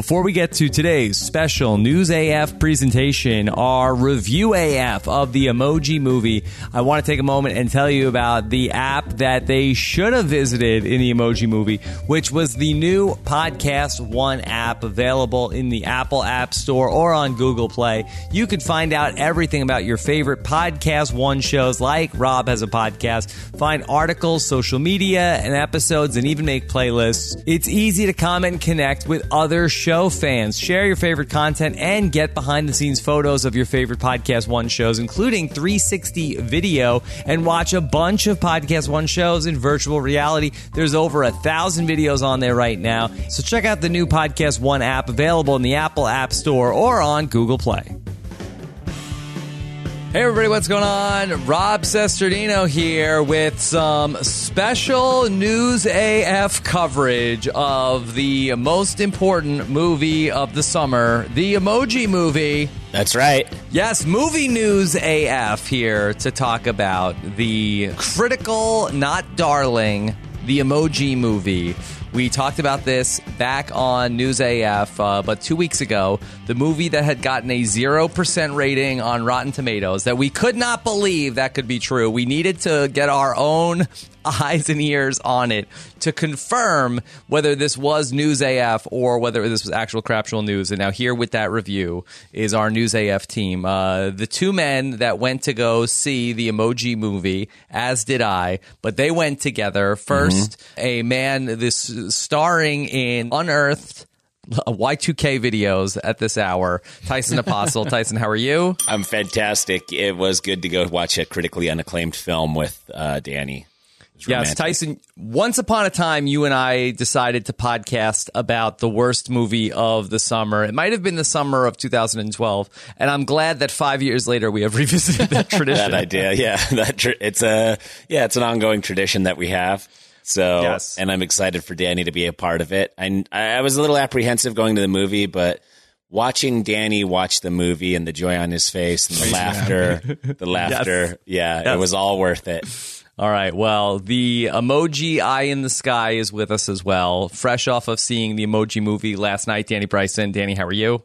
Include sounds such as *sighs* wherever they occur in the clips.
Before we get to today's special News AF presentation, our review AF of the Emoji Movie, I want to take a moment and tell you about the app that they should have visited in the Emoji Movie, which was the new Podcast One app available in the Apple App Store or on Google Play. You could find out everything about your favorite Podcast One shows like Rob has a podcast, find articles, social media, and episodes, and even make playlists. It's easy to comment and connect with other show fans. Share your favorite content and get behind the scenes photos of your favorite Podcast One shows, including 360 video, and watch a bunch of Podcast One shows in virtual reality. There's over a thousand videos on there right now. So check out the new Podcast One app available in the Apple App Store or on Google Play. Hey everybody, what's going on? Rob Cesternino here with some special News AF coverage of the most important movie of the summer, the Emoji Movie. That's right. Yes, Movie News AF here to talk about the critical, not darling, the Emoji Movie. We talked about this back on News AF, uh, but two weeks ago, the movie that had gotten a 0% rating on Rotten Tomatoes, that we could not believe that could be true. We needed to get our own eyes and ears on it to confirm whether this was News AF or whether this was actual craptual news. And now, here with that review is our News AF team. Uh, the two men that went to go see the emoji movie, as did I, but they went together. 1st a man, this starring in Unearthed. Y2K videos at this hour. Tyson Apostol. *laughs* Tyson, how are you? I'm fantastic. It was good to go watch a critically unacclaimed film with uh, Danny. Yes. Tyson. Once upon a time, you and I decided to podcast about the worst movie of the summer. It might have been the summer of 2012, and I'm glad that five years later we have *laughs* revisited that *laughs* tradition. That idea, yeah, *laughs* that it's a yeah, it's an ongoing tradition that we have. So, Yes. and I'm excited for Danny to be a part of it. I I was a little apprehensive going to the movie, but watching Danny watch the movie and the joy on his face and the laughter, the laughter, yeah, Yes. it was all worth it. All right. Well, the emoji eye in the sky is with us as well. Fresh off of seeing the emoji movie last night, Danny Bryson. Danny, how are you?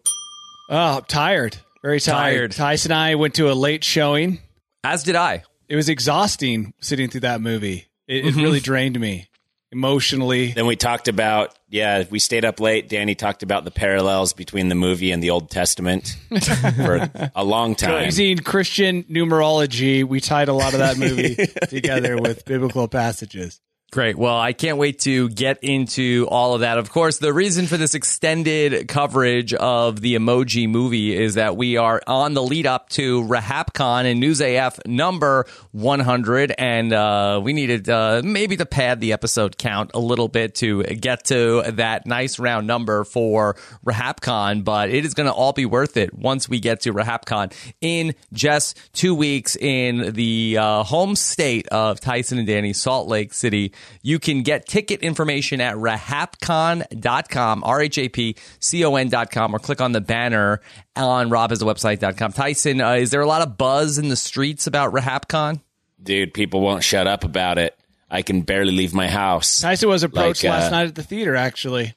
Oh, tired. Very Tired. tired. Tyson and I went to a late showing. As did I. It was exhausting sitting through that movie. It, Mm-hmm. it really drained me emotionally. Then we talked about, yeah, we stayed up late. Danny talked about the parallels between the movie and the Old Testament *laughs* for a long time. Using Christian numerology, we tied a lot of that movie *laughs* together with biblical passages. Great. Well, I can't wait to get into all of that. Of course, the reason for this extended coverage of the emoji movie is that we are on the lead up to RHAPCon and News AF number 100. And uh, we needed uh, maybe to pad the episode count a little bit to get to that nice round number for RHAPCon. But it is going to all be worth it once we get to RHAPCon in just two weeks in the uh, home state of Tyson and Danny, Salt Lake City. You can get ticket information at rhapcon.com, R H A P C O N.com, or click on the banner on robhasawebsite.com. Tyson, uh, is there a lot of buzz in the streets about RHAPCon? Dude, people won't shut up about it. I can barely leave my house. Tyson was approached Like, uh, last night at the theater, actually,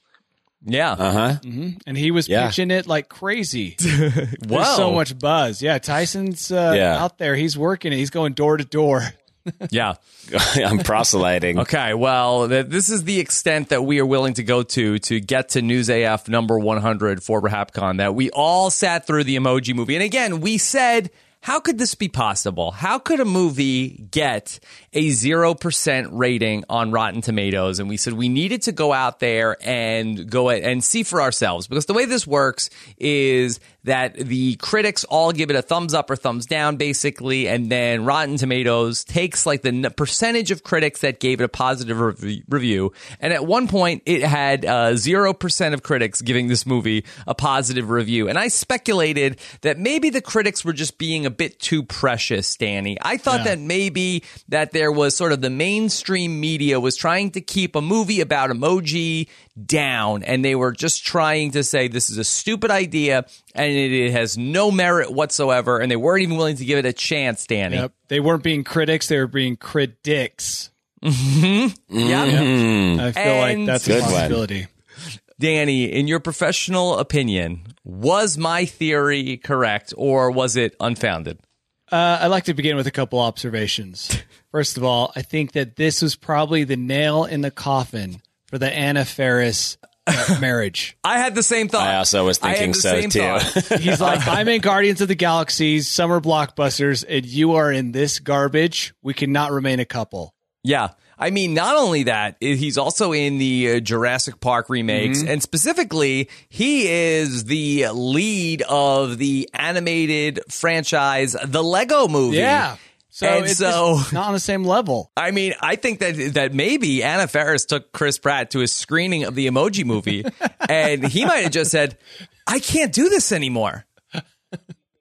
Yeah. Uh huh. and he was Yeah. pitching it like crazy. Whoa. *laughs* There's so much buzz. Yeah, Tyson's uh, Yeah. out there. He's working it. He's going door to door. Yeah. *laughs* I'm proselyting. Okay, well, th- this is the extent that we are willing to go to to get to News AF number 100 for RHAPCon. That we all sat through the emoji movie. And again, we said, how could this be possible? How could a movie get a 0% rating on Rotten Tomatoes? And we said we needed to go out there and go and see for ourselves because the way this works is that the critics all give it a thumbs up or thumbs down, basically, and then Rotten Tomatoes takes like the percentage of critics that gave it a positive rev- review. And at one point, it had uh, zero percent of critics giving this movie a positive review. And I speculated that maybe the critics were just being a bit too precious, Danny. I thought that maybe that there was sort of the mainstream media was trying to keep a movie about emoji down and they were just trying to say this is a stupid idea and it, it has no merit whatsoever and they weren't even willing to give it a chance danny Yep. They weren't being critics; they were being critics. yeah I feel And- like that's Good a one. possibility. Danny, in your professional opinion, was my theory correct or was it unfounded? Uh, I'd like to begin with a couple observations. *laughs* First of all, I think that this was probably the nail in the coffin for the Anna Faris uh, marriage. *laughs* I had the same thought. I also was I had thinking the so, same too. thought. *laughs* He's like, I'm in Guardians of the Galaxy, summer blockbusters, and you are in this garbage. We cannot remain a couple. Yeah. I mean, not only that, he's also in the uh, Jurassic Park remakes, Mm-hmm. and specifically, he is the lead of the animated franchise, the Lego Movie. Yeah. So And it's so- not on the same level. *laughs* I mean, I think that that maybe Anna Faris took Chris Pratt to a screening of the Emoji Movie, *laughs* and he might have just said, "I can't do this anymore."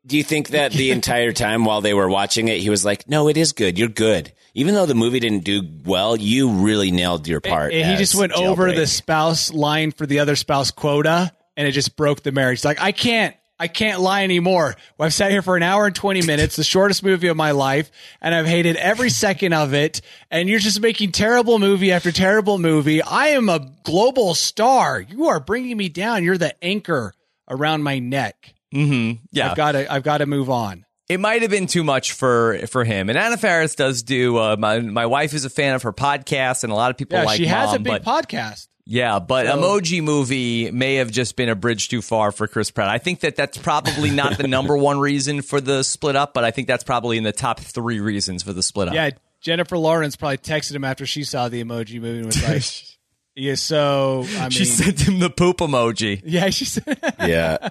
Do you think that the entire time while they were watching it, he was like, "No, it is good. You're good." Even though the movie didn't do well, you really nailed your part. And he just went over the spouse line for the other spouse quota, and it just broke the marriage. Like, I can't. I can't lie anymore. I've sat here for an hour and 20 minutes, the shortest movie of my life, and I've hated every second of it. And you're just making terrible movie after terrible movie. I am a global star. You are bringing me down. You're the anchor around my neck. Yeah, I've got to, I've got to move on. it might have been too much for for him. And Anna Faris does do. Uh, my my wife is a fan of her podcast, and a lot of people Yeah, like she has a big but podcast. Yeah, but So- Emoji Movie may have just been a bridge too far for Chris Pratt. I think that that's probably not the number *laughs* one reason for the split up, but I think that's probably in the top three reasons for the split up. Yeah, Jennifer Lawrence probably texted him after she saw the emoji movie and was like, *laughs* "Yeah, so I mean, she sent him the poop emoji. yeah, she said, *laughs* yeah.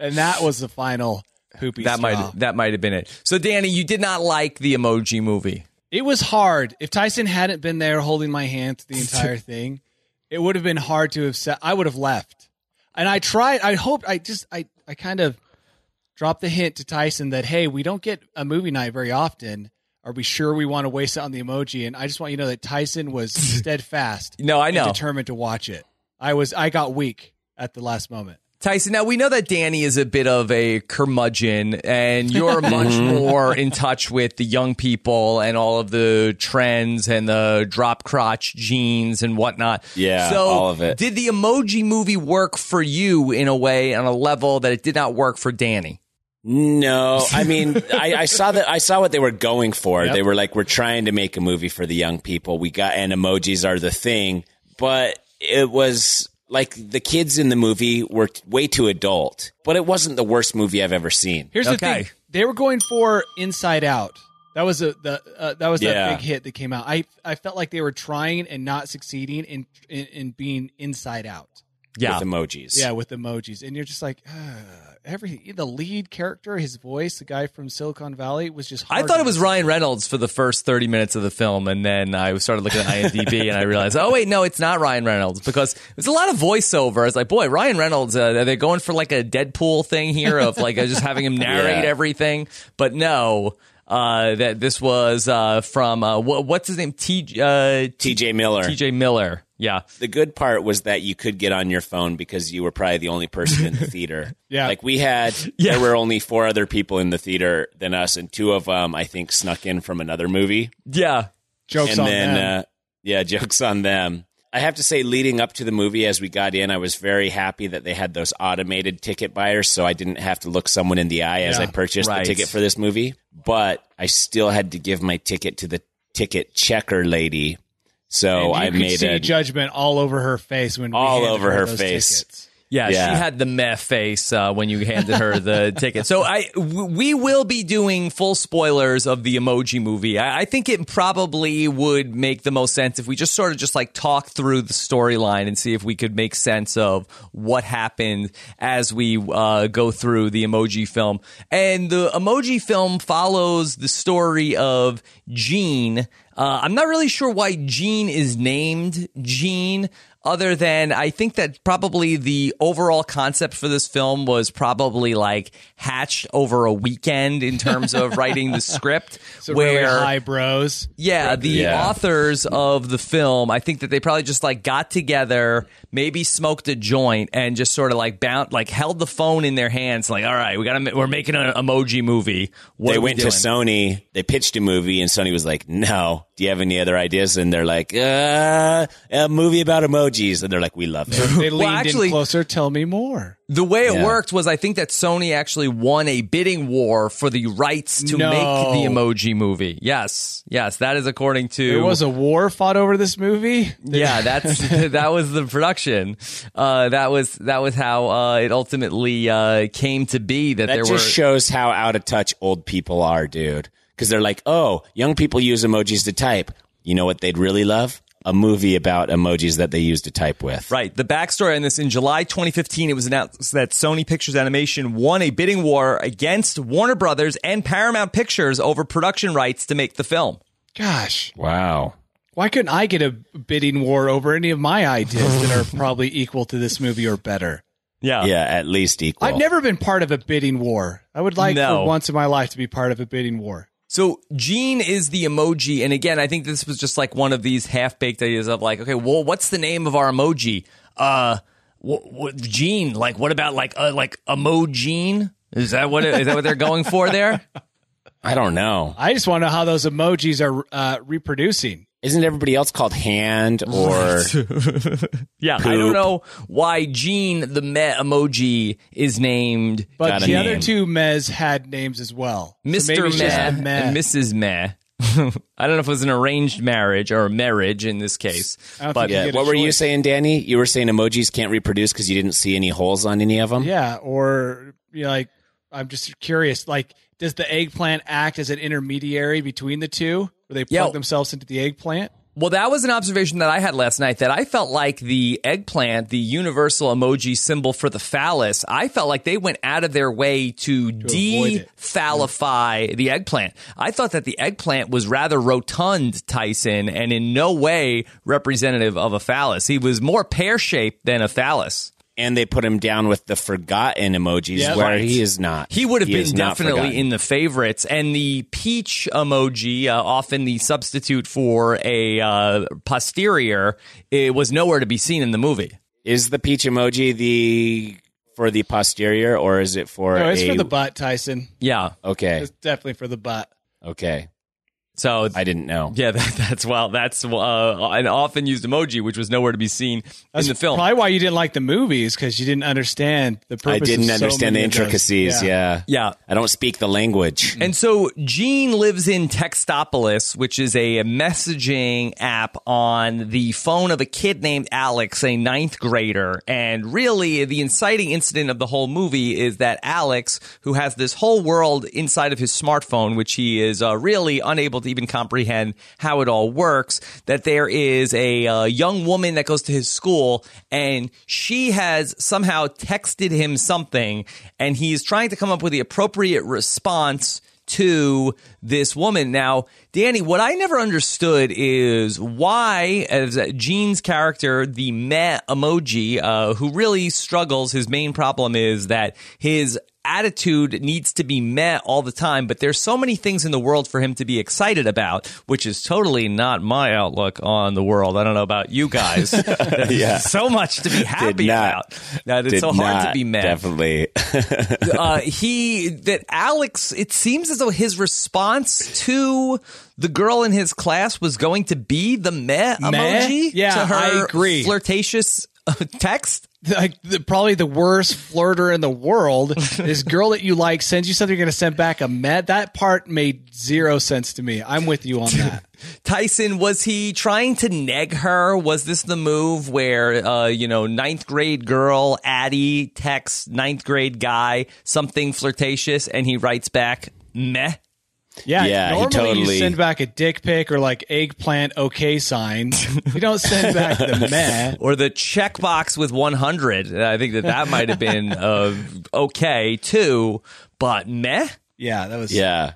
and that was the final poopy That straw. might that might have been it. So, Danny, you did not like the Emoji Movie. It was hard. If Tyson hadn't been there holding my hand through the entire thing, it would have been hard to have said. I would have left. And I tried. I hoped. I just. I. I kind of dropped the hint to Tyson that hey, we don't get a movie night very often. Are we sure we want to waste it on the emoji? And I just want you to know that Tyson was *laughs* steadfast. No, I know. determined to watch it. I was. I got weak at the last moment. Tyson, now we know that Danny is a bit of a curmudgeon, and you're *laughs* much mm-hmm. more in touch with the young people and all of the trends and the drop crotch jeans and whatnot. Yeah, so all of it. Did the Emoji Movie work for you in a way, on a level that it did not work for Danny? No, I *laughs* mean, I, I saw that. I saw what they were going for. Yep. They were like, "We're trying to make a movie for the young people. We got and emojis are the thing." But it was like the kids in the movie were way too adult. But it wasn't the worst movie I've ever seen. Here's the thing: they were going for Inside Out. That was a the uh, that was Yeah. that big hit that came out. I I felt like they were trying and not succeeding in in, in being Inside Out. Yeah. with emojis. Yeah, with emojis, and you're just like uh, every the lead character, his voice, the guy from Silicon Valley was just. I thought it was Ryan Reynolds for the first 30 minutes of the film, and then I started looking at IMDb and I realized, oh, wait, no, it's not Ryan Reynolds because there's a lot of voiceover. I was like, boy, Ryan Reynolds, uh, are they going for like a Deadpool thing here of like uh, just having him *laughs* narrate Yeah. everything? But no. Uh, that this was uh, from uh, what, what's his name? T. Uh, T.J. Miller. T.J. Miller. Yeah, The good part was that you could get on your phone because you were probably the only person in the *laughs* theater. Yeah. Like we had, Yeah. there were only four other people in the theater than us, and two of them, I think, snuck in from another movie. yeah. Jokes and on then, them. Uh, yeah, *laughs* jokes on them. I have to say, leading up to the movie, as we got in, I was very happy that they had those automated ticket buyers, so I didn't have to look someone in the eye as Yeah. I purchased Right. the ticket for this movie. But I still had to give my ticket to the ticket checker lady. So I made see a judgment all over her face when All over her face. tickets. Yeah, Yeah. she had the meh face uh, when you handed her the *laughs* ticket. So I, w- we will be doing full spoilers of the Emoji Movie. I, I think it probably would make the most sense if we just sort of just like talk through the storyline and see if we could make sense of what happened as we uh, go through the Emoji film. And the Emoji film follows the story of Gene. Uh, I'm not really sure why Gene is named Gene other than I think that probably the overall concept for this film was probably like hatched over a weekend in terms of writing the script. *laughs* So where really high bros. yeah, the Yeah. authors of the film, I think that they probably just like got together, maybe smoked a joint, and just sort of like bound, like held the phone in their hands, like, all right, we got to, we're making an emoji movie. What they are we went to? Sony. They pitched a movie, and Sony was like, "No, do you have any other ideas? And they're like, uh, a movie about emojis. And they're like, we love it. *laughs* They leaned actually- in closer. Tell me more. The way it Yeah. worked was I think that Sony actually won a bidding war for the rights to No. make the emoji movie. Yes. Yes. That is according to. There was a war fought over this movie. *laughs* yeah, that's *laughs* that was the production. Uh, that was that was how uh, it ultimately uh, came to be. That, That there just were shows how out of touch old people are, dude. Because they're like, oh, young people use emojis to type. You know what they'd really love? A movie about emojis that they use to type with. Right. The backstory on this in July 2015, it was announced that Sony Pictures Animation won a bidding war against Warner Brothers and Paramount Pictures over production rights to make the film. Gosh, Wow. why couldn't I get a bidding war over any of my ideas that are *laughs* probably equal to this movie or better? Yeah. Yeah, at least equal. I've never been part of a bidding war. I would like No. for once in my life to be part of a bidding war. So Gene is the emoji, and again, I think this was just like one of these half-baked ideas of like, okay, well, what's the name of our emoji? Uh, what, what Gene? Like, what about like uh, like emojine? Is that what it, is that what they're going for there? *laughs* I don't know. I just want to know how those emojis are uh, reproducing. Isn't everybody else called hand or *laughs* Yeah, I don't know why Gene the meh emoji is named But Got a the other two Mez had names as well. Mr. maybe it's just Meh Meh. and Mrs. Meh. *laughs* I don't know if it was an arranged marriage or a marriage in this case, but yeah? What were you saying, Danny? You were saying emojis can't reproduce because you didn't see any holes on any of them. Yeah, or you know, like I'm just curious. Like, does the eggplant act as an intermediary between the two, where they plug Yeah. themselves into the eggplant? Well, that was an observation that I had last night that I felt like the eggplant, the universal emoji symbol for the phallus, I felt like they went out of their way to, it. de-phallify the eggplant. I thought that the eggplant was rather rotund, Tyson, and in no way representative of a phallus. He was more pear-shaped than a phallus. And they put him down with the forgotten emojis Yeah. where Right. he is not. He would have is been definitely in the favorites. And the peach emoji, uh, often the substitute for a uh, posterior, it was nowhere to be seen in the movie. Is the peach emoji the for the posterior or is it for No, it's a for the butt, Tyson. Yeah. Okay. It's definitely for the butt. Okay. So I didn't know. yeah, *laughs* that, that's well, that's uh, an often used emoji, which was nowhere to be seen That's in the film. probably why you didn't like the movies because you didn't understand the purpose. I didn't of so understand the many of those. intricacies. Yeah. Yeah. I don't speak the language. And so Gene lives in Textopolis, which is a messaging app on the phone of a kid named Alex, a ninth grader. And really, the inciting incident of the whole movie is that Alex, who has this whole world inside of his smartphone, which he is uh, really unable to even comprehend how it all works, that there is a uh, young woman that goes to his school and she has somehow texted him something and he's trying to come up with the appropriate response to this woman. Now, Danny, what I never understood is why, as Gene's character, the meh emoji, uh, who really struggles, his main problem is that his attitude needs to be met all the time, but there's so many things in the world for him to be excited about, which is totally not my outlook on the world. I don't know about you guys. *laughs* Yeah. so much to be happy not. about. That it's so hard to be met Definitely. *laughs* uh, *laughs* he that Alex. It seems as though his response to the girl in his class was going to be the meh, emoji. Yeah, to her I agree. Flirtatious uh, text. Like the, probably the worst flirter in the world. *laughs* this girl that you like sends you something, you're going to send back a met. That part made zero sense to me. I'm with you on that. Tyson, was he trying to neg her? Was this the move where, uh, you know, ninth grade girl, Addie, texts ninth grade guy something flirtatious and he writes back, meh? Yeah, Yeah, normally you send back a dick pic or like eggplant okay sign. you don't send back the *laughs* meh. Or the checkbox with 100. I think that that might have been uh, okay too, but meh? Yeah, that was yeah.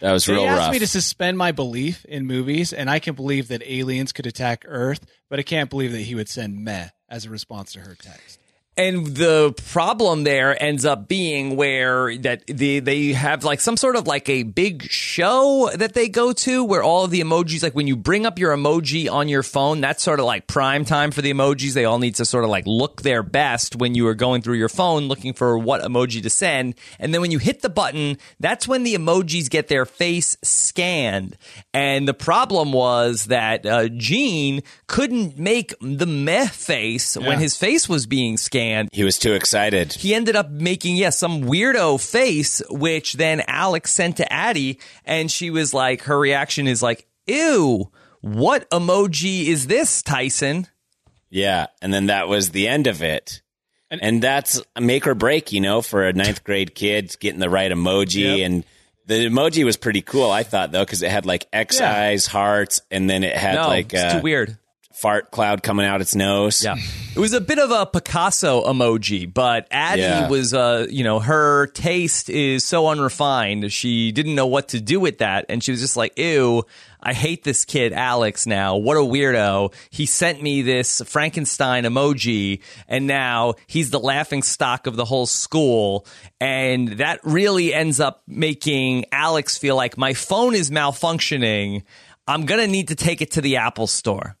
That was They real asked rough. me to suspend my belief in movies, and I can believe that aliens could attack Earth, but I can't believe that he would send meh as a response to her text. And the problem there ends up being where that they they have like some sort of like a big show that they go to where all of the emojis like when you bring up your emoji on your phone, that's sort of like prime time for the emojis. They all need to sort of like look their best when you are going through your phone looking for what emoji to send. And then when you hit the button, that's when the emojis get their face scanned. And the problem was that uh, Gene couldn't make the meh face when his face was being scanned. He was too excited. He ended up making, yes, some weirdo face, which then Alex sent to Addie. And she was like, her reaction is like, ew, what emoji is this, Tyson? Yeah, and then that was the end of it. And, and that's a make or break, you know, for a ninth grade kid getting the right emoji. And the emoji was pretty cool, I thought, though, because it had like X Yeah. eyes, hearts, and then it had No, like it's a too uh, weird. Fart cloud coming out its nose. Yeah. It was a bit of a Picasso emoji, but Addie Yeah. was, uh, you know, her taste is so unrefined. She didn't know what to do with that. And she was just like, ew, I hate this kid, Alex, now. What a weirdo. He sent me this Frankenstein emoji, and now he's the laughing stock of the whole school. And that really ends up making Alex feel like my phone is malfunctioning. I'm going to need to take it to the Apple store.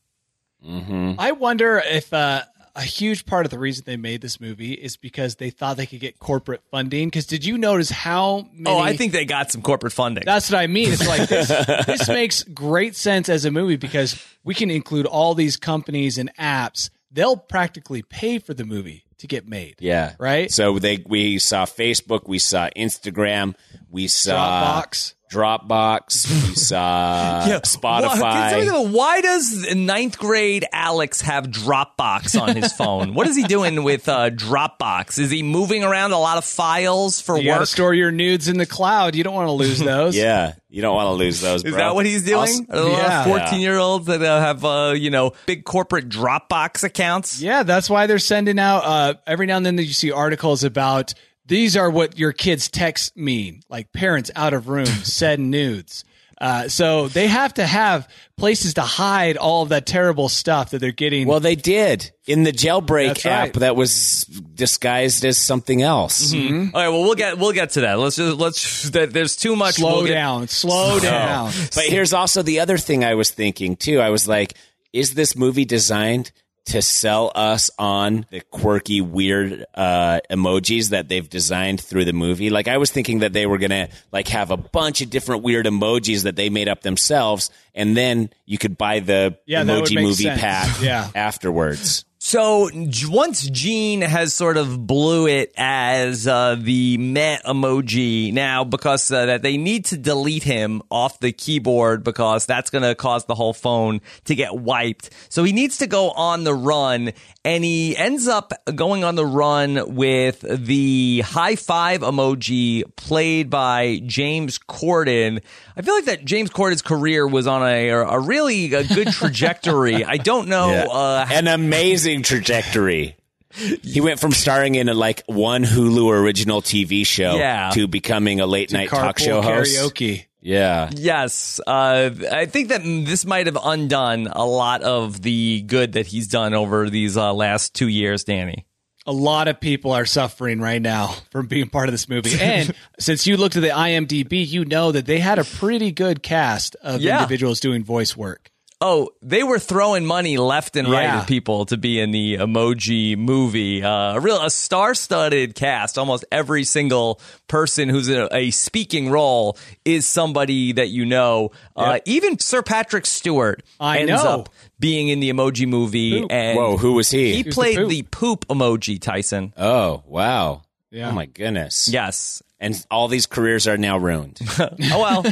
I wonder if uh, a huge part of the reason they made this movie is because they thought they could get corporate funding. Because did you notice how many? Oh, I think they got some corporate funding. That's what I mean. It's like this, *laughs* this makes great sense as a movie because we can include all these companies and apps. They'll practically pay for the movie to get made. Yeah. Right? So they we saw Facebook, we saw Instagram, we saw Dropbox. Dropbox, *laughs* we saw Why, Spotify. why does ninth grade Alex have Dropbox on his phone? what is he doing with uh, Dropbox? Is he moving around a lot of files for You got to work? store your nudes in the cloud. You don't want to lose *laughs* those. Yeah, you don't want to lose those. Is that what he's doing? Also- a lot yeah. of fourteen-year-olds that uh, have uh, you know big corporate Dropbox accounts. Yeah, that's why they're sending out uh, every now and then you see articles about these are what your kids' texts mean, like parents out of room, *laughs* said nudes. Uh, so they have to have places to hide all of that terrible stuff that they're getting. Well, they did in the jailbreak That's app right. that was disguised as something else. All right, well we'll get we'll get to that. Let's just let's. that- There's too much. slow We'll get- down, slow *laughs* down. But here's also the other thing I was thinking too. I was like, is this movie designed to sell us on the quirky, weird uh, emojis that they've designed through the movie? Like, I was thinking that they were gonna like have a bunch of different weird emojis that they made up themselves, and then you could buy the Yeah, emoji movie sense. pack *laughs* Yeah. afterwards. So once Gene has sort of blew it as uh, the Met emoji now because uh, that they need to delete him off the keyboard because that's going to cause the whole phone to get wiped. So he needs to go on the run and he ends up going on the run with the high five emoji played by James Corden. I feel like that James Corden's career was on a, a really a good trajectory. *laughs* I don't know Yeah. uh, An amazing trajectory. *laughs* He went from starring in a, like one Hulu original TV show Yeah. to becoming a late night talk show host. karaoke. Yeah. Yes, uh, I think that this might have undone a lot of the good that he's done over these uh, last two years, Danny. A lot of people are suffering right now from being part of this movie. And *laughs* since you looked at the IMDb, you know that they had a pretty good cast of Yeah. individuals doing voice work. Oh, they were throwing money left and right Yeah. at people to be in the Emoji movie. Uh, a real a star-studded cast. Almost every single person who's in a, a speaking role is somebody that you know. Uh, even Sir Patrick Stewart I ends know. up being in the Emoji movie. Poop. And Whoa, who was he? he the played poop. the poop emoji, Tyson. oh, wow. Yeah. Oh my goodness. Yes. And all these careers are now ruined. *laughs* Oh well,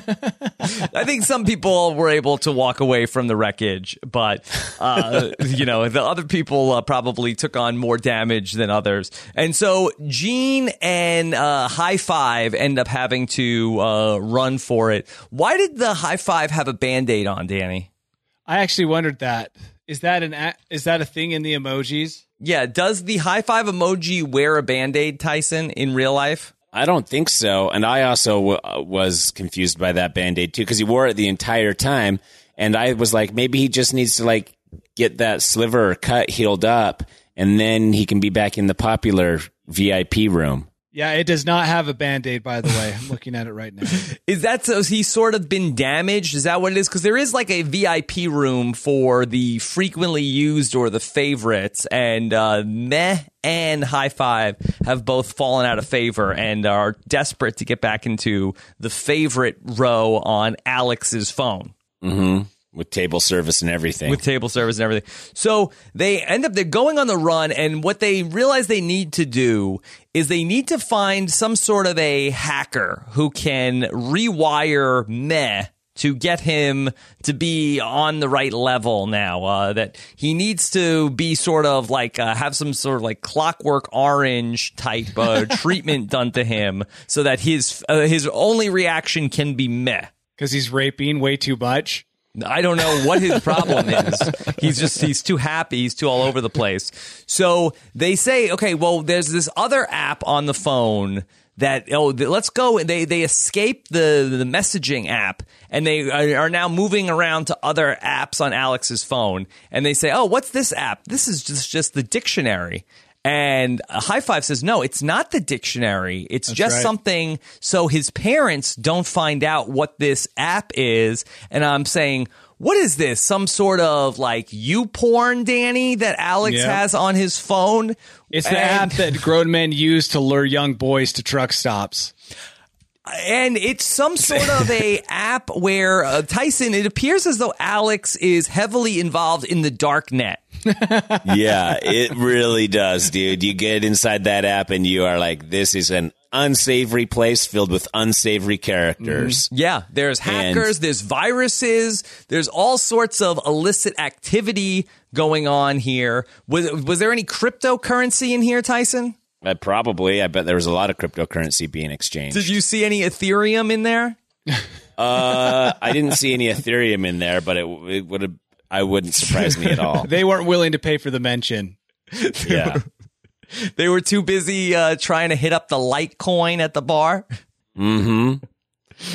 I think some people were able to walk away from the wreckage, but uh, *laughs* you know the other people uh, probably took on more damage than others. And so Gene and uh, High Five end up having to uh, run for it. Why did the High Five have a band aid on, Danny? I actually wondered that. Is that an a- is that a thing in the emojis? Yeah, does the High Five emoji wear a band aid, Tyson, in real life? I don't think so. And I also w- was confused by that band aid too because he wore it the entire time. And I was like, maybe he just needs to like get that sliver cut healed up and then he can be back in the popular VIP room. Yeah, it does not have a band aid, by the way. I'm looking at it right now. *laughs* Is that so? He's sort of been damaged? Is that what it is? Because there is like a VIP room for the frequently used or the favorites, and uh, Meh and High Five have both fallen out of favor and are desperate to get back into the favorite row on Alex's phone. Mm-hmm. With table service and everything. with table service and everything. So they end up they're going on the run, and what they realize they need to do is they need to find some sort of a hacker who can rewire Meh to get him to be on the right level now. Uh, that he needs to be sort of like uh, have some sort of like clockwork orange type uh, *laughs* treatment done to him, so that his uh, his only reaction can be Meh. Because he's raping way too much. I don't know what his problem is. He's just he's too happy. He's too all over the place. So they say, okay, well, there's this other app on the phone that oh, let's go. They they escape the the messaging app and they are now moving around to other apps on Alex's phone. And they say, oh, what's this app? This is just just the dictionary. And High Five says, no, it's not the dictionary. It's just right. something so his parents don't find out what this app is. And I'm saying, what is this? Some sort of like you porn, Danny, that Alex Yeah. has on his phone? It's the And- app that grown men use to lure young boys to truck stops. and it's some sort of a *laughs* app where uh, Tyson. It appears as though Alex is heavily involved in the dark net. Yeah, it really does, dude. You get inside that app and you are like, this is an unsavory place filled with unsavory characters. Yeah, there's hackers, there's viruses, there's all sorts of illicit activity going on here. Was was there any cryptocurrency in here, Tyson? Uh, probably, I bet there was a lot of cryptocurrency being exchanged. Did you see any Ethereum in there? Uh, I didn't see any Ethereum in there, but it, it would have. I wouldn't surprise me at all. *laughs* They weren't willing to pay for the mention. *laughs* Yeah. *laughs* They were too busy uh, trying to hit up the Litecoin at the bar. Mm-hmm.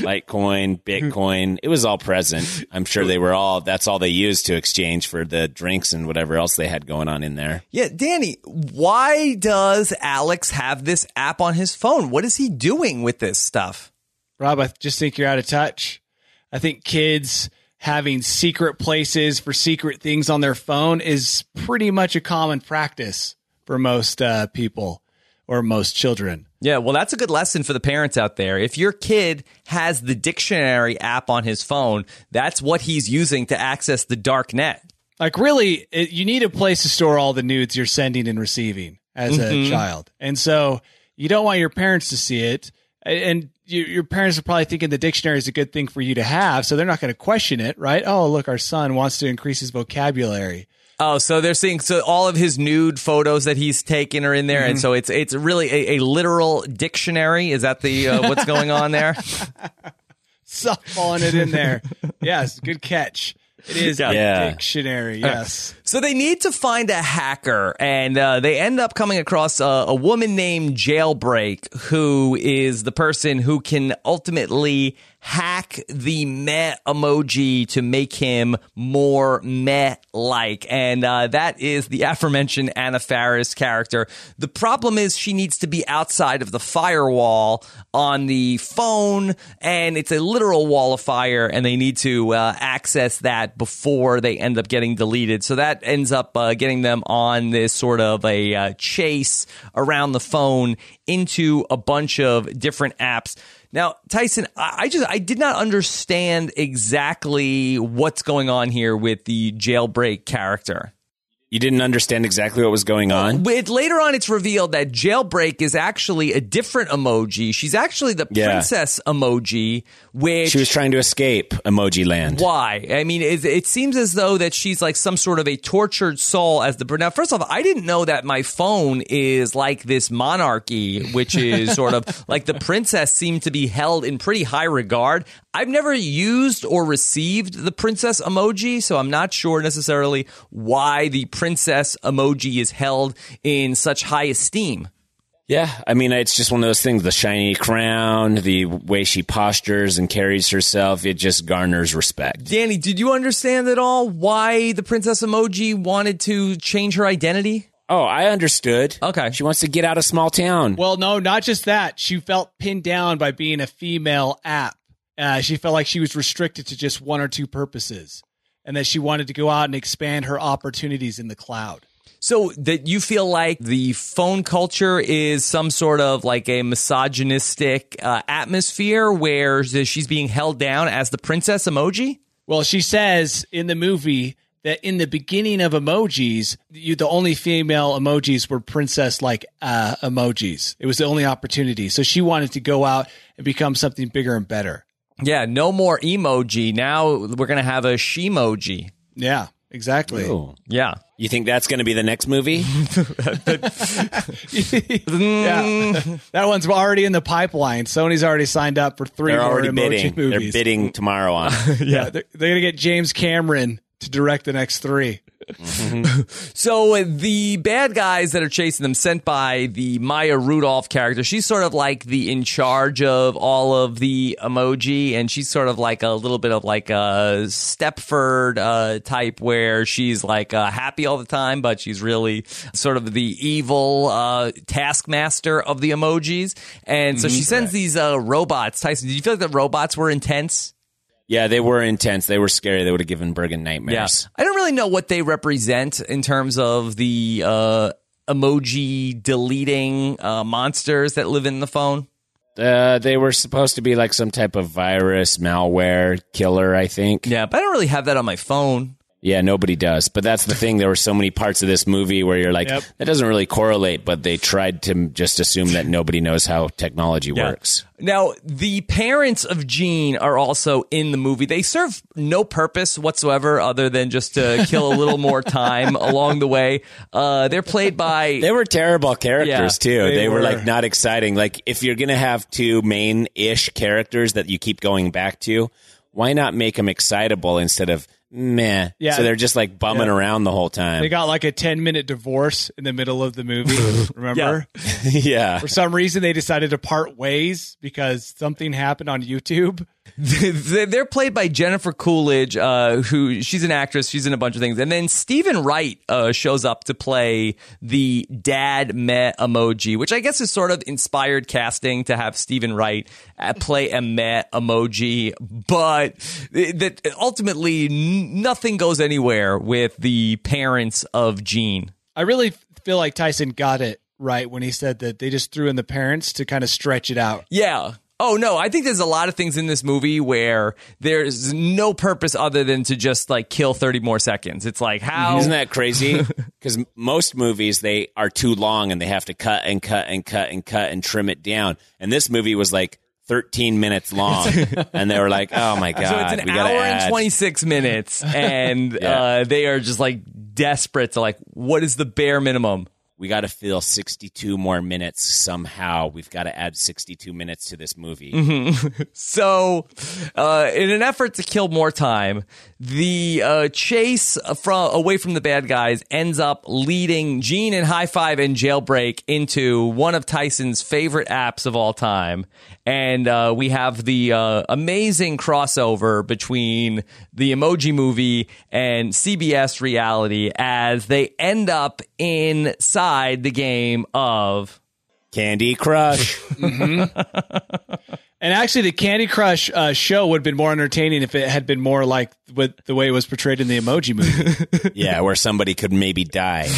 Litecoin, Bitcoin, it was all present. I'm sure they were all. That's all they used to exchange for the drinks and whatever else they had going on in there. Yeah, Danny, why does Alex have this app on his phone? What is he doing with this stuff? Rob, I just think you're out of touch. I think kids having secret places for secret things on their phone is pretty much a common practice for most uh, people or most children. Yeah, well, that's a good lesson for the parents out there. If your kid has the dictionary app on his phone, that's what he's using to access the dark net. Like, really, it, you need a place to store all the nudes you're sending and receiving as a child. And so you don't want your parents to see it. And you, your parents are probably thinking the dictionary is a good thing for you to have. So they're not going to question it, right? Oh, look, our son wants to increase his vocabulary. Oh, so they're seeing so all of his nude photos that he's taken are in there, and so it's it's really a, a literal dictionary. Is that the uh, what's going on there? *laughs* softballing it in there. yes, good catch. It is a dictionary. Yes. So they need to find a hacker, and uh, they end up coming across a, a woman named Jailbreak, who is the person who can ultimately hack the meh emoji to make him more meh like. And uh, that is the aforementioned Anna Faris character. The problem is she needs to be outside of the firewall on the phone, and it's a literal wall of fire, and they need to uh, access that before they end up getting deleted. So that ends up uh, getting them on this sort of a uh, chase around the phone into a bunch of different apps. Now, Tyson, I just I did not understand exactly what's going on here with the jailbreak character. You didn't understand exactly what was going on. But later on, it's revealed that jailbreak is actually a different emoji. She's actually the Yeah. princess emoji, which She was trying to escape Emoji Land. why? I mean, it, it seems as though that she's like some sort of a tortured soul as the now. First off, I didn't know that my phone is like this monarchy, which is *laughs* sort of like the princess seemed to be held in pretty high regard. I've never used or received the princess emoji, so I'm not sure necessarily why the princess emoji is held in such high esteem. Yeah, I mean, it's just one of those things. The shiny crown, the way she postures and carries herself, it just garners respect. Danny, did you understand at all why the princess emoji wanted to change her identity? Oh, I understood. Okay. She wants to get out of small town. Well, no, not just that. She felt pinned down by being a female app. Uh, she felt like she was restricted to just one or two purposes, and that she wanted to go out and expand her opportunities in the cloud. So that you feel like the phone culture is some sort of like a misogynistic uh, atmosphere where she's being held down as the princess emoji? Well, she says in the movie that in the beginning of emojis, you, the only female emojis were princess like uh, emojis. It was the only opportunity. So she wanted to go out and become something bigger and better. Yeah, no more emoji. Now we're going to have a shimoji. Yeah, exactly. Ooh. Yeah. You think that's going to be the next movie? *laughs* yeah, that one's already in the pipeline. Sony's already signed up for 3 They're more already emoji bidding. They're bidding tomorrow on. it. *laughs* Yeah, they're, they're gonna get James Cameron to direct the next three. *laughs* So uh, the bad guys that are chasing them, sent by the Maya Rudolph character, she's sort of like the in charge of all of the emoji, and she's sort of like a little bit of like a Stepford uh, type, where she's like uh, happy all the time, but she's really sort of the evil uh, taskmaster of the emojis. And so she sends these uh, robots. Tyson, did you feel like the robots were intense? Yeah, they were intense. They were scary. They would have given Bergen nightmares. I don't really know what they represent in terms of the uh, emoji deleting uh, monsters that live in the phone. Uh, they were supposed to be like some type of virus, malware killer, I think. Yeah, but I don't really have that on my phone. Yeah, nobody does. But that's the thing. There were so many parts of this movie where you're like, Yep. that doesn't really correlate, but they tried to just assume that nobody knows how technology works. Now, the parents of Gene are also in the movie. They serve no purpose whatsoever other than just to kill a little more *laughs* time along the way. Uh, they're played by *laughs* They were terrible characters Yeah, too. They, they were. were. like not exciting. Like if you're gonna have two main ish characters that you keep going back to, why not make them excitable instead of meh? Yeah. So they're just like bumming Yeah. around the whole time. They got like a 10 minute divorce in the middle of the movie. *laughs* Remember? *laughs* yeah. For some reason, they decided to part ways because something happened on YouTube. They're played by Jennifer Coolidge, uh, who she's an actress. She's in a bunch of things, and then Steven Wright uh, shows up to play the dad meh emoji, which I guess is sort of inspired casting to have Steven Wright uh, play a meh emoji, but that ultimately nothing goes anywhere with the parents of Gene. I really feel like Tyson got it right when he said that they just threw in the parents to kind of stretch it out. Yeah. Oh no, I think there's a lot of things in this movie where there's no purpose other than to just like kill 30 more seconds. It's like how Isn't that crazy? *laughs* Because most movies they are too long and they have to cut and cut and cut and cut and trim it down. And this movie was like 13 minutes long, *laughs* and they were like, "Oh my god, So it's an we hour gotta and add." 26 minutes, and *laughs* Yeah. uh, they are just like desperate to like, what is the bare minimum? We got to fill 62 more minutes somehow. We've got to add 62 minutes to this movie. Mm-hmm. *laughs* So, uh, in an effort to kill more time, the uh, chase from away from the bad guys ends up leading Gene and High Five and Jailbreak into one of Tyson's favorite apps of all time, and uh, we have the uh, amazing crossover between the Emoji Movie and CBS Reality as they end up inside the game of. Candy Crush. *laughs* And actually, the Candy Crush uh, show would have been more entertaining if it had been more like with the way it was portrayed in the Emoji Movie. *laughs* yeah, where somebody could maybe die. *laughs*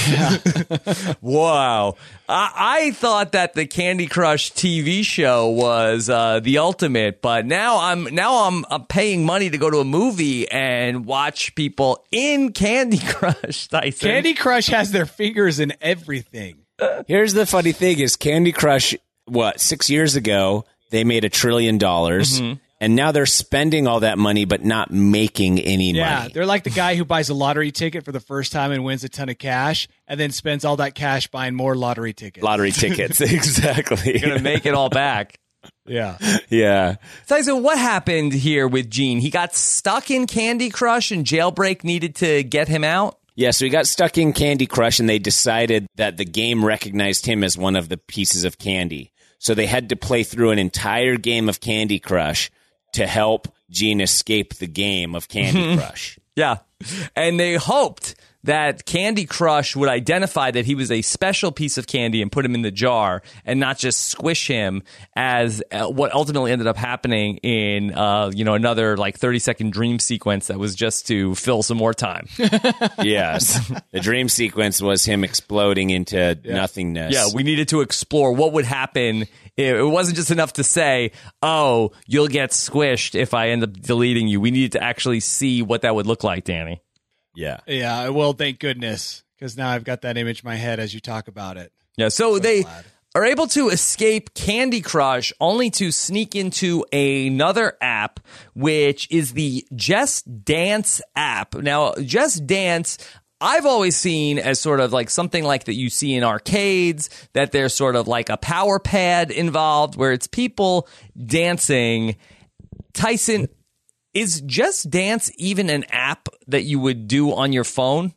Wow. I, I thought that the Candy Crush TV show was uh, the ultimate, but now I'm now I'm, I'm paying money to go to a movie and watch people in Candy Crush. Tyson. Candy Crush has their fingers in everything. Here's the funny thing: is Candy Crush what six years ago they made a trillion dollars, Mm-hmm. and now they're spending all that money but not making any Yeah, money. they're like the guy who buys a lottery ticket for the first time and wins a ton of cash, and then spends all that cash buying more lottery tickets. Lottery tickets, *laughs* *laughs* exactly. You're gonna make it all back. *laughs* yeah, yeah, Tyson, what happened here with Gene? He got stuck in Candy Crush, and Jailbreak needed to get him out. Yeah. So he got stuck in Candy Crush, and they decided that the game recognized him as one of the pieces of candy. So they had to play through an entire game of Candy Crush to help Gene escape the game of Candy *laughs* Crush. Yeah. And they hoped that Candy Crush would identify that he was a special piece of candy and put him in the jar and not just squish him as uh, what ultimately ended up happening in uh, you know another like 30 second dream sequence that was just to fill some more time. *laughs* yes. The dream sequence was him exploding into nothingness. yeah, we needed to explore what would happen. It it wasn't just enough to say, "Oh, you'll get squished if I end up deleting you." We needed to actually see what that would look like, Danny. Yeah. Yeah, well, thank goodness, because now I've got that image in my head as you talk about it. Yeah, so, they glad. are able to escape Candy Crush only to sneak into another app, which is the Just Dance app. Now, Just Dance. I've always seen as sort of like something like that you see in arcades, that there's sort of like a power pad involved where it's people dancing. Tyson, is Just Dance even an app that you would do on your phone?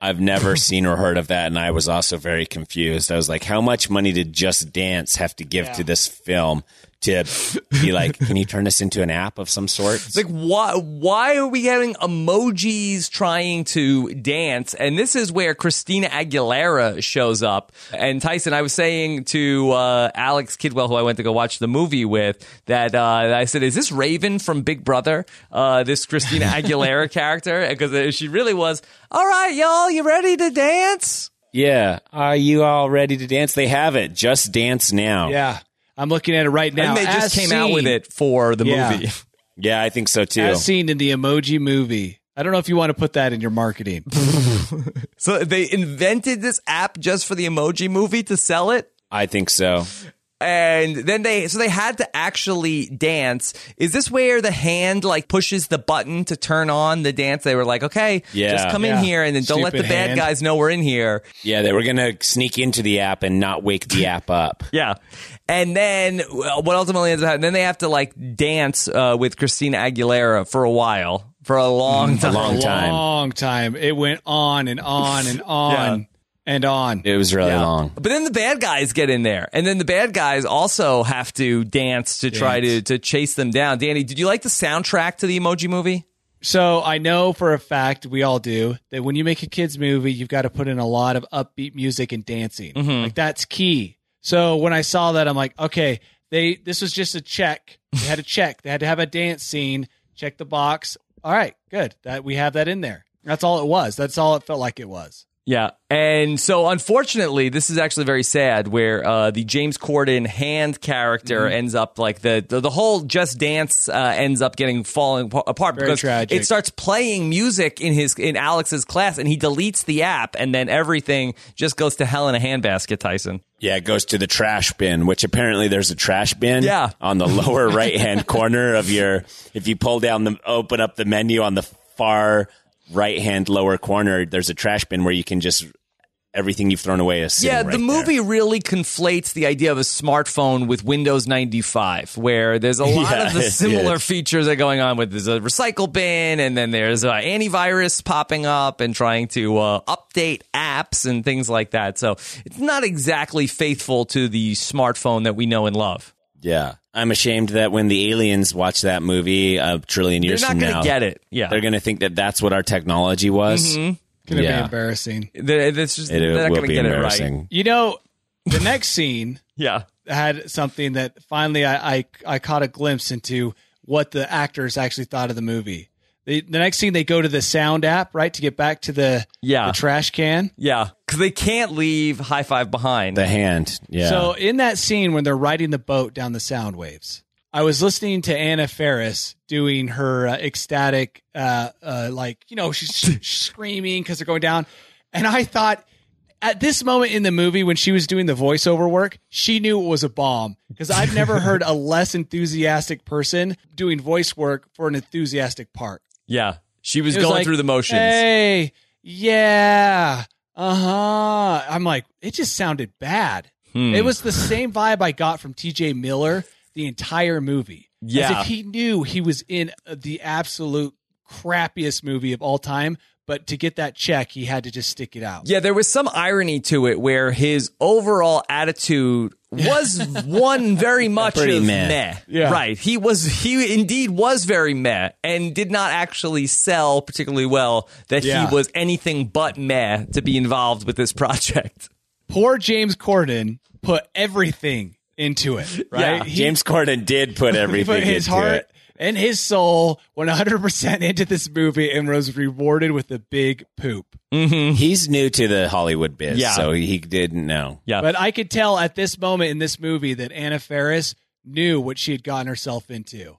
I've never *laughs* seen or heard of that, and I was also very confused. I was like, how much money did Just Dance have to give to this film to be like, can you turn this into an app of some sort? It's *laughs* like why why are we having emojis trying to dance? And this is where Christina Aguilera shows up. And Tyson, I was saying to uh, Alex Kidwell, who I went to go watch the movie with, that uh, I said, "Is this Raven from Big Brother? Uh, this Christina *laughs* Aguilera character?" Because she really was. All right, y'all, you ready to dance? yeah. Are you all ready to dance? They have it. Just Dance Now. Yeah, I'm looking at it right now. and they just came out with it for the Yeah. movie. *laughs* Yeah, I think so too. as seen in the Emoji Movie. I don't know if you want to put that in your marketing. *laughs* So they invented this app just for the Emoji Movie to sell it. I think so. And then they so they had to actually dance is this where the hand like pushes the button to turn on the dance they were like okay Yeah. just come Yeah. in here and then don't let the bad hand. guys know we're in here Yeah, they were going to sneak into the app and not wake the app up. *laughs* yeah and then well, what ultimately ends up happening then they have to like dance uh, with christina aguilera for a while for a long time long time. Long time. It went on and on and *laughs* on and on. It was really Yeah. long. But then the bad guys get in there, and then the bad guys also have to dance to try to to chase them down. Danny, did you like the soundtrack to the Emoji Movie? So I know for a fact we all do that when you make a kids movie, you've got to put in a lot of upbeat music and dancing. Mm-hmm. Like that's key. So when I saw that, I'm like, okay, they this was just a check. They had to *laughs* check. They had to have a dance scene. Check the box. All right, good. That we have that in there. That's all it was. That's all it felt like it was. Yeah. And so unfortunately, this is actually very sad where uh, the James Corden hand character Mm-hmm. ends up like the, the, the whole Just Dance uh, ends up getting falling apart Very because tragic. it starts playing music in his in Alex's class and he deletes the app and then everything just goes to hell in a handbasket, Tyson. Yeah, it goes to the trash bin, which apparently there's a trash bin Yeah. on the lower *laughs* right hand corner of your if you pull down the open up the menu on the far right hand lower corner, there's a trash bin where you can just everything you've thrown away is Yeah, right the there. movie really conflates the idea of a smartphone with Windows 95, where there's a *laughs* lot Yeah, of the similar features that are going on with there's a recycle bin, and then there's uh, antivirus popping up and trying to uh, update apps and things like that. So it's not exactly faithful to the smartphone that we know and love. Yeah. I'm ashamed that when the aliens watch that movie a trillion They're years not from going now, to get it. Yeah, they're going to think that that's what our technology was. Mm-hmm. Gonna be embarrassing. They're, just, It, they're not will going to be get it embarrassing. right. You know, the next scene *laughs* Yeah. had something that finally I, I I caught a glimpse into what the actors actually thought of the movie. They, the next scene, they go to the sound app, right, to get back to the Yeah. the trash can. Yeah, because they can't leave High Five behind. The hand. Yeah. So in that scene when they're riding the boat down the sound waves, I was listening to Anna Faris doing her uh, ecstatic, uh, uh, like you know, she's *laughs* sh- screaming because they're going down, and I thought. At this moment in the movie, when she was doing the voiceover work, she knew it was a bomb because I've never *laughs* heard a less enthusiastic person doing voice work for an enthusiastic part. Yeah, she was was going like, through the motions. Hey, yeah, uh huh. I'm like, it just sounded bad. Hmm. It was the same vibe I got from T.J. Miller the entire movie. As Yeah. if he knew he was in the absolute crappiest movie of all time, but to get that check, he had to just stick it out. Yeah, there was some irony to it where his overall attitude was *laughs* one very much Pretty of meh. meh. Yeah. Right. He was he indeed was very meh and did not actually sell particularly well that Yeah. he was anything but meh to be involved with this project. Poor James Corden put everything into it, right? Yeah, He- James Corden did put *laughs* he everything put his into heart it. And his soul went 100% into this movie and was rewarded with a big poop. He's new to the Hollywood biz, Yeah. so he didn't know. Yeah. But I could tell at this moment in this movie that Anna Faris knew what she had gotten herself into.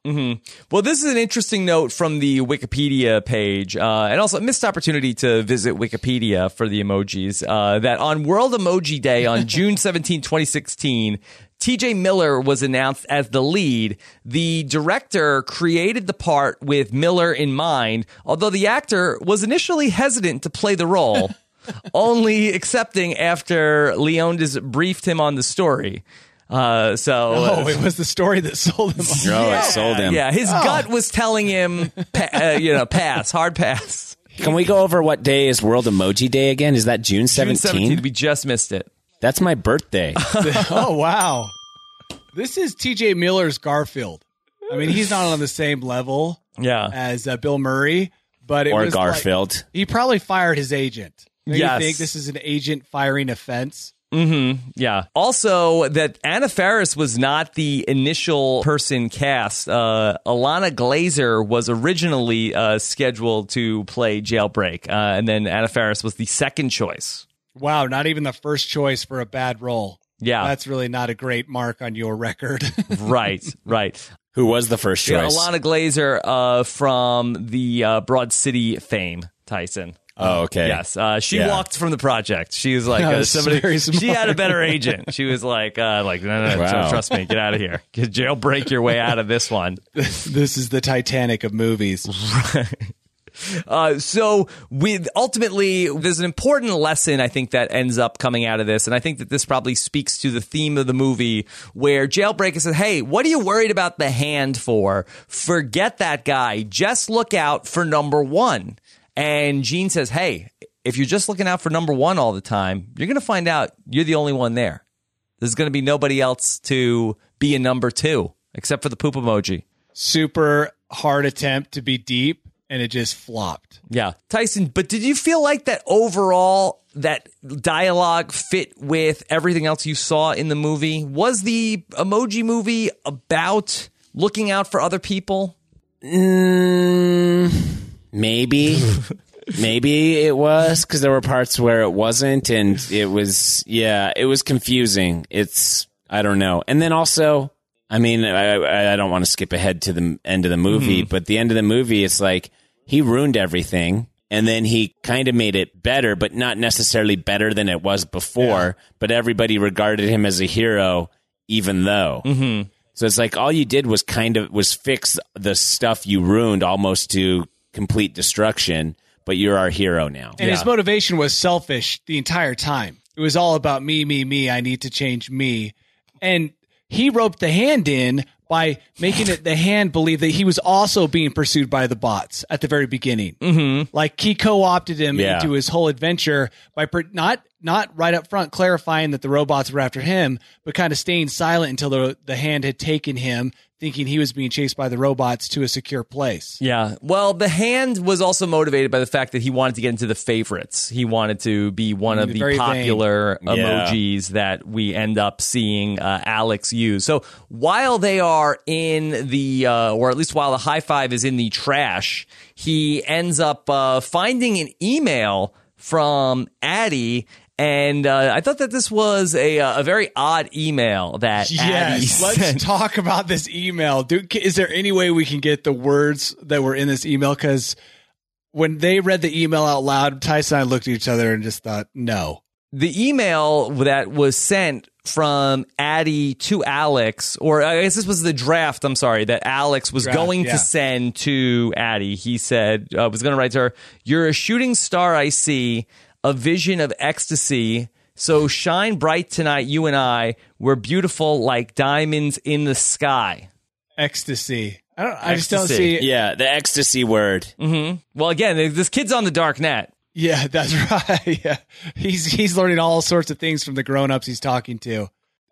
Well, this is an interesting note from the Wikipedia page, uh, and also a missed opportunity to visit Wikipedia for the emojis. Uh, that on World Emoji Day on *laughs* June 17, 2016, TJ Miller was announced as the lead. The director created the part with Miller in mind, although the actor was initially hesitant to play the role. *laughs* Only accepting after Leon Leondis briefed him on the story. Uh, so Oh, it was the story that sold him. *laughs* Oh, it sold him. yeah, his gut was telling him, pa- uh, you know, pass, hard pass. Can we go over what day is World Emoji Day again? Is that June June 17th? 17th, we just missed it. That's my birthday. *laughs* oh, wow. This is TJ Miller's Garfield. I mean, he's not on the same level Yeah. as uh, Bill Murray, but it or was like- Garfield. he probably fired his agent. Don't Yes. You think this is an agent firing offense? Mhm. Yeah. Also, that Anna Faris was not the initial person cast. Uh, Ilana Glazer was originally uh, scheduled to play Jailbreak, uh, and then Anna Faris was the second choice. Wow, not even the first choice for a bad role. Yeah. That's really not a great mark on your record. *laughs* right, right. Who was the first choice? Yeah, choice? Ilana Glazer uh, from the uh, Broad City fame, Tyson. oh, okay. Yes, uh, she Yeah. walked from the project. She was like *laughs* That uh, was somebody. very *laughs* She had a better agent. She was like, uh, like no, no, no, Wow. trust me, get out of here. Get jailbreak your way out of this one. this is the Titanic of movies. Uh, so with ultimately, there's an important lesson I think that ends up coming out of this, and I think that this probably speaks to the theme of the movie, where Jailbreaker says, "Hey, what are you worried about the hand for? Forget that guy. Just look out for number one." And Gene says, "Hey, if you're just looking out for number one all the time, you're going to find out you're the only one there. There's going to be nobody else to be a number two except for the poop emoji." Super hard attempt to be deep, and it just flopped. Yeah. Tyson, but did you feel like that overall that dialogue fit with everything else you saw in the movie? Was the emoji movie about looking out for other people? Mm, maybe. *laughs* maybe it was because there were parts where it wasn't, and it was, yeah, it was confusing. It's, I don't know. And then also, I mean, I, I- don't want to skip ahead to the end of the movie, mm-hmm. but the end of the movie, it's like he ruined everything. And then he kind of made it better, but not necessarily better than it was before. But everybody regarded him as a hero, even though. Mm-hmm. So it's like all you did was kind of was fix the stuff you ruined almost to complete destruction, but you're our hero now. And his motivation was selfish the entire time. It was all about me, me, me. I need to change me. And he roped the hand in by making it the hand believe that he was also being pursued by the bots at the very beginning. Mm-hmm. Like he co-opted him Yeah. into his whole adventure by per- not not right up front clarifying that the robots were after him, but kind of staying silent until the the hand had taken him, thinking he was being chased by the robots to a secure place. Yeah. Well, the hand was also motivated by the fact that he wanted to get into the favorites. He wanted to be one of the Very vain. popular Yeah. emojis that we end up seeing uh, Alex use. So while they are in the, uh, or at least while the high five is in the trash, he ends up uh, finding an email from Addie. And uh, I thought that this was a, uh, a very odd email that Yes, *laughs* sent. let's talk about this email. Dude, is there any way we can get the words that were in this email? Because when they read the email out loud, Tyson and I looked at each other and just thought, no. the email that was sent from Addie to Alex, or I guess this was the draft. I'm sorry that Alex was Draft, going yeah. to send to Addie. He said uh, was going to write to her, "You're a shooting star. I see a vision of ecstasy." So shine bright tonight, you and I. We're beautiful like diamonds in the sky. Ecstasy. I don't. I just don't Ecstasy. see. Yeah, the ecstasy word. Mm-hmm. Well, again, this kid's on the dark net. Yeah, *laughs* that's right. *laughs* Yeah, he's he's learning all sorts of things from the grown ups he's talking to.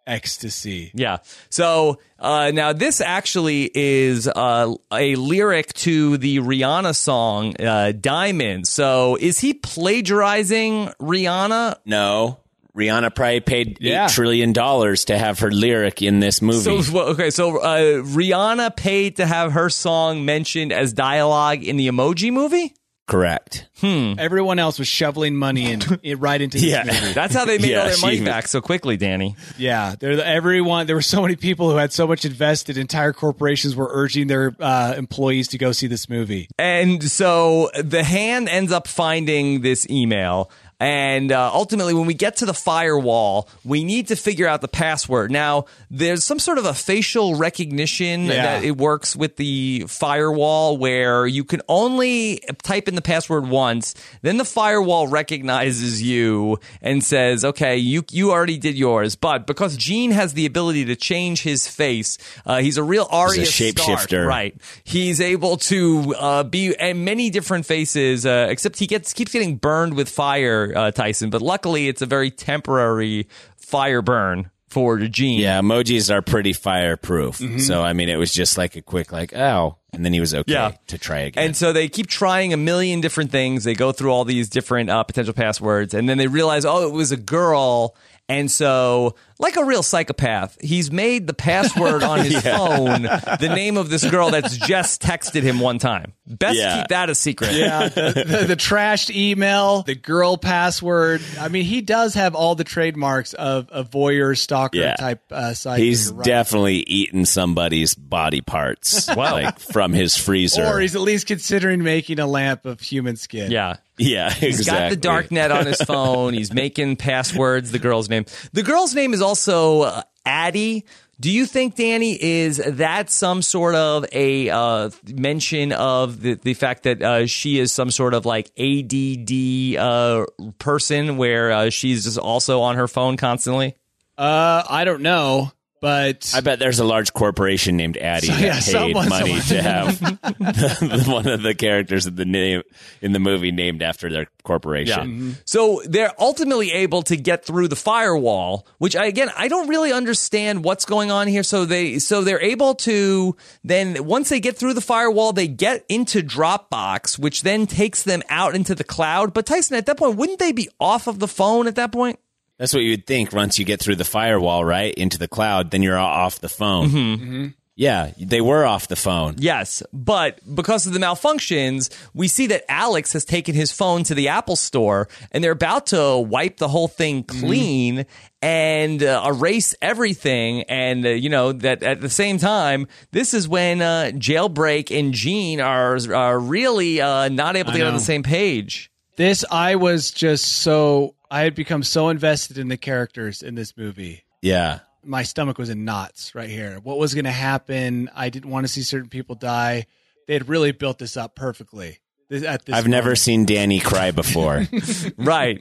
Ecstasy. Yeah. So uh, now this actually is uh, a lyric to the Rihanna song uh, "Diamond." So is he plagiarizing Rihanna? No. Rihanna probably paid Yeah. eight trillion dollars to have her lyric in this movie. So okay, so uh, Rihanna paid to have her song mentioned as dialogue in the Emoji Movie. Correct. Everyone else was shoveling money in, *laughs* in right into this Yeah. movie. That's how they made Yeah, all their money even- back so quickly, Danny. Yeah, there. Everyone. There were so many people who had so much invested. Entire corporations were urging their uh, employees to go see this movie. And so the hand ends up finding this email. And uh, ultimately, when we get to the firewall, we need to figure out the password. Now, there's some sort of a facial recognition Yeah. that it works with the firewall where you can only type in the password once. Then the firewall recognizes you and says, okay, you, you already did yours. But because Gene has the ability to change his face, uh, he's a real Arya Stark, shapeshifter. right? He's able to uh, be in many different faces, uh, except he gets keeps getting burned with fire, uh, Tyson. But luckily, it's a very temporary fire burn for Gene. Yeah, emojis are pretty fireproof. So I mean, it was just like a quick like, oh, and then he was okay Yeah. to try again. And so they keep trying a million different things. They go through all these different uh, potential passwords, and then they realize, oh, it was a girl. And so, like a real psychopath, he's made the password on his *laughs* phone the name of this girl that's just texted him one time. Best Yeah. keep that a secret. Yeah, *laughs* the, the, the trashed email, the girl password. I mean, he does have all the trademarks of a voyeur stalker Yeah. type uh, site. He's right. definitely eaten somebody's body parts, *laughs* like from his freezer. or he's at least considering making a lamp of human skin. Yeah. yeah, He's exactly. got the dark net on his phone. He's making passwords. The girl's name. The girl's name is also uh, Addie. Do you think Danny is that some sort of a uh, mention of the, the fact that uh, she is some sort of like ADD uh, person where uh, she's just also on her phone constantly? Uh, I don't know, but I bet there's a large corporation named Addie So, that yeah, paid someone- money someone- to have the, *laughs* one of the characters in the name in the movie named after their corporation. Mm-hmm. So they're ultimately able to get through the firewall, which I, again I don't really understand what's going on here. So they so they're able to then once they get through the firewall, they get into Dropbox, which then takes them out into the cloud. But Tyson, at that point, wouldn't they be off of the phone at that point? That's what you'd think once you get through the firewall, right? Into the cloud, then you're off the phone. Mm-hmm. Yeah, they were off the phone. Yes, but because of the malfunctions, we see that Alex has taken his phone to the Apple store and they're about to wipe the whole thing clean and uh, erase everything. And, uh, you know, that at the same time, this is when uh, Jailbreak and Gene are, are really uh, not able to get on the same page. this I was just so I had become so invested in the characters in this movie. Yeah. My stomach was in knots right here. What was going to happen? I didn't want to see certain people die. They had really built this up perfectly. At this I've never seen Danny cry before. *laughs* *laughs* Right.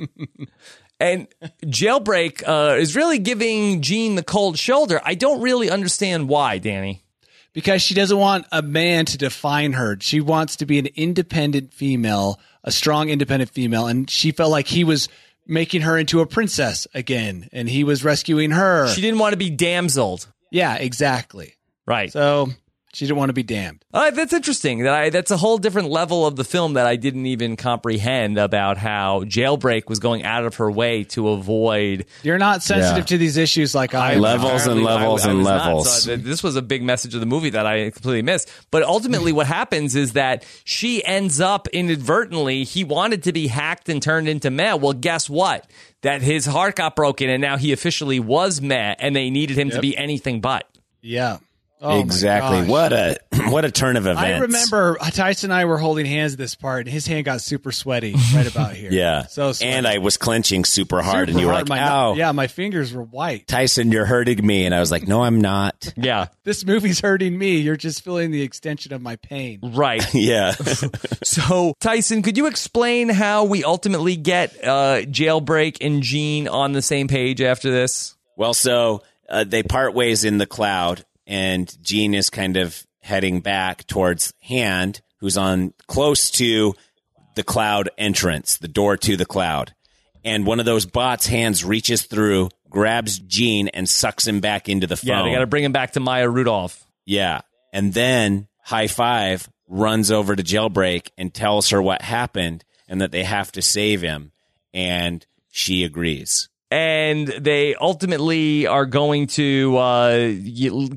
And Jailbreak uh, is really giving Gene the cold shoulder. I don't really understand why, Danny. because she doesn't want a man to define her. She wants to be an independent female, a strong independent female, and she felt like he was making her into a princess again, and he was rescuing her. She didn't want to be damseled. yeah, exactly. Right. So she didn't want to be damned. Uh, that's interesting. That I, that's a whole different level of the film that I didn't even comprehend about how Jailbreak was going out of her way to avoid You're not sensitive Yeah. to these issues like I am. Levels and levels I- I and was not. levels. So, uh, this was a big message of the movie that I completely missed. But ultimately, what happens is that she ends up inadvertently. He wanted to be hacked and turned into meh. Well, guess what? That his heart got broken, and now he officially was meh, and they needed him to be anything but. Yeah. Oh exactly. What a *clears throat* what a turn of events. I remember Tyson and I were holding hands at this part, and his hand got super sweaty right about here. *laughs* Yeah. So sweaty. and I was clenching super hard, Super and you were hard. like, my, "Ow, Yeah, my fingers were white. Tyson, you're hurting me," and I was like, "No, I'm not." *laughs* Yeah. This movie's hurting me. You're just feeling the extension of my pain. Right. *laughs* yeah. So, Tyson, could you explain how we ultimately get uh, Jailbreak and Gene on the same page after this? Well, so uh, they part ways in the cloud, and Gene is kind of heading back towards Hand, who's on close to the cloud entrance, the door to the cloud. And one of those bots' hands reaches through, grabs Gene, and sucks him back into the phone. Yeah, they got to bring him back to Maya Rudolph. Yeah. And then High Five runs over to Jailbreak and tells her what happened and that they have to save him. And she agrees. And they ultimately are going to uh,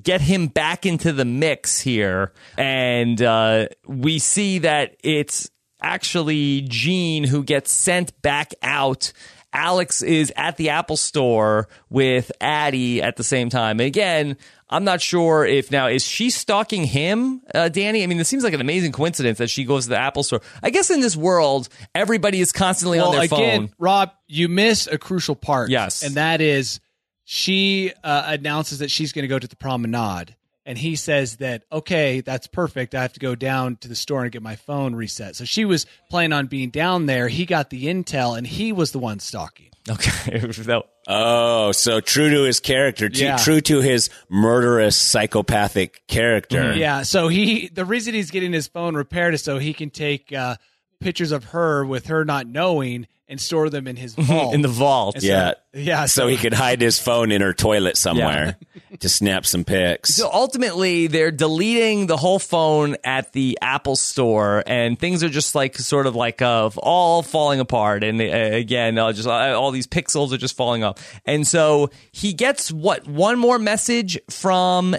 get him back into the mix here. And uh, we see that it's actually Gene who gets sent back out. Alex is at the Apple store with Addie at the same time. Again, I'm not sure if now is she stalking him, uh, Danny. I mean, this seems like an amazing coincidence that she goes to the Apple store. I guess in this world, everybody is constantly on well, their again, phone. Rob, you miss a crucial part. Yes. and that is she uh, announces that she's going to go to the promenade, and he says that okay, that's perfect. I have to go down to the store and get my phone reset. So she was planning on being down there. He got the intel, and he was the one stalking. Okay, *laughs* that, Oh, so true to his character, t- Yeah. true to his murderous psychopathic character. Yeah. So he, the reason he's getting his phone repaired is so he can take uh, pictures of her with her not knowing and store them in his vault. *laughs* in the vault. So- Yeah. yeah. So he could hide his phone in her toilet somewhere *laughs* to snap some pics. So ultimately, they're deleting the whole phone at the Apple store, and things are just like sort of like uh, all falling apart. And uh, again, uh, just uh, all these pixels are just falling off. And so he gets what one more message from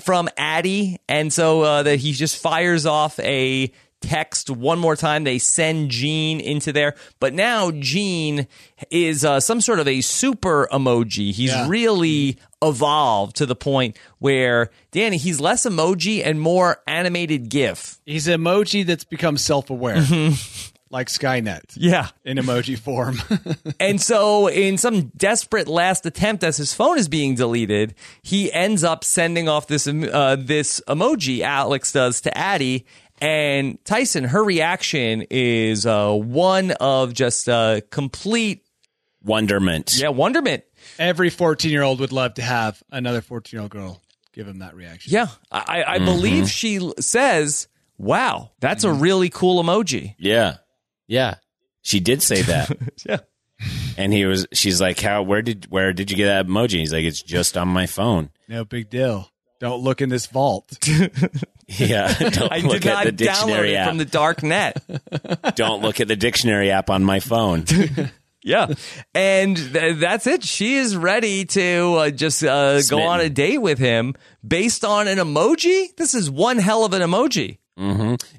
from Addie, and so uh, that he just fires off a text one more time. They send Gene into there, but now Gene is uh, some sort of a super emoji. He's Yeah. really evolved to the point where Danny, he's less emoji and more animated GIF. He's an emoji that's become self aware, like Skynet Yeah. in emoji form. *laughs* And so, in some desperate last attempt, as his phone is being deleted, he ends up sending off this uh, this emoji. Alex does to Addie, and Tyson. Her reaction is uh, one of just uh, complete Wonderment. yeah wonderment. Every 14 year old would love to have another 14 year old girl give him that reaction. Yeah, I, I believe she says, "Wow, that's a really cool emoji." Yeah. Yeah. She did say *laughs* that. Yeah. and he was she's like, How where did where did you get that emoji? He's like, It's just on my phone. No big deal. Don't look in this vault. *laughs* Yeah. Don't I look did not at the download dictionary it app. from the dark net. *laughs* Don't look at the dictionary app on my phone. *laughs* Yeah, and th- that's it. She is ready to uh, just uh, go Smitten. on a date with him based on an emoji. This is one hell of an emoji.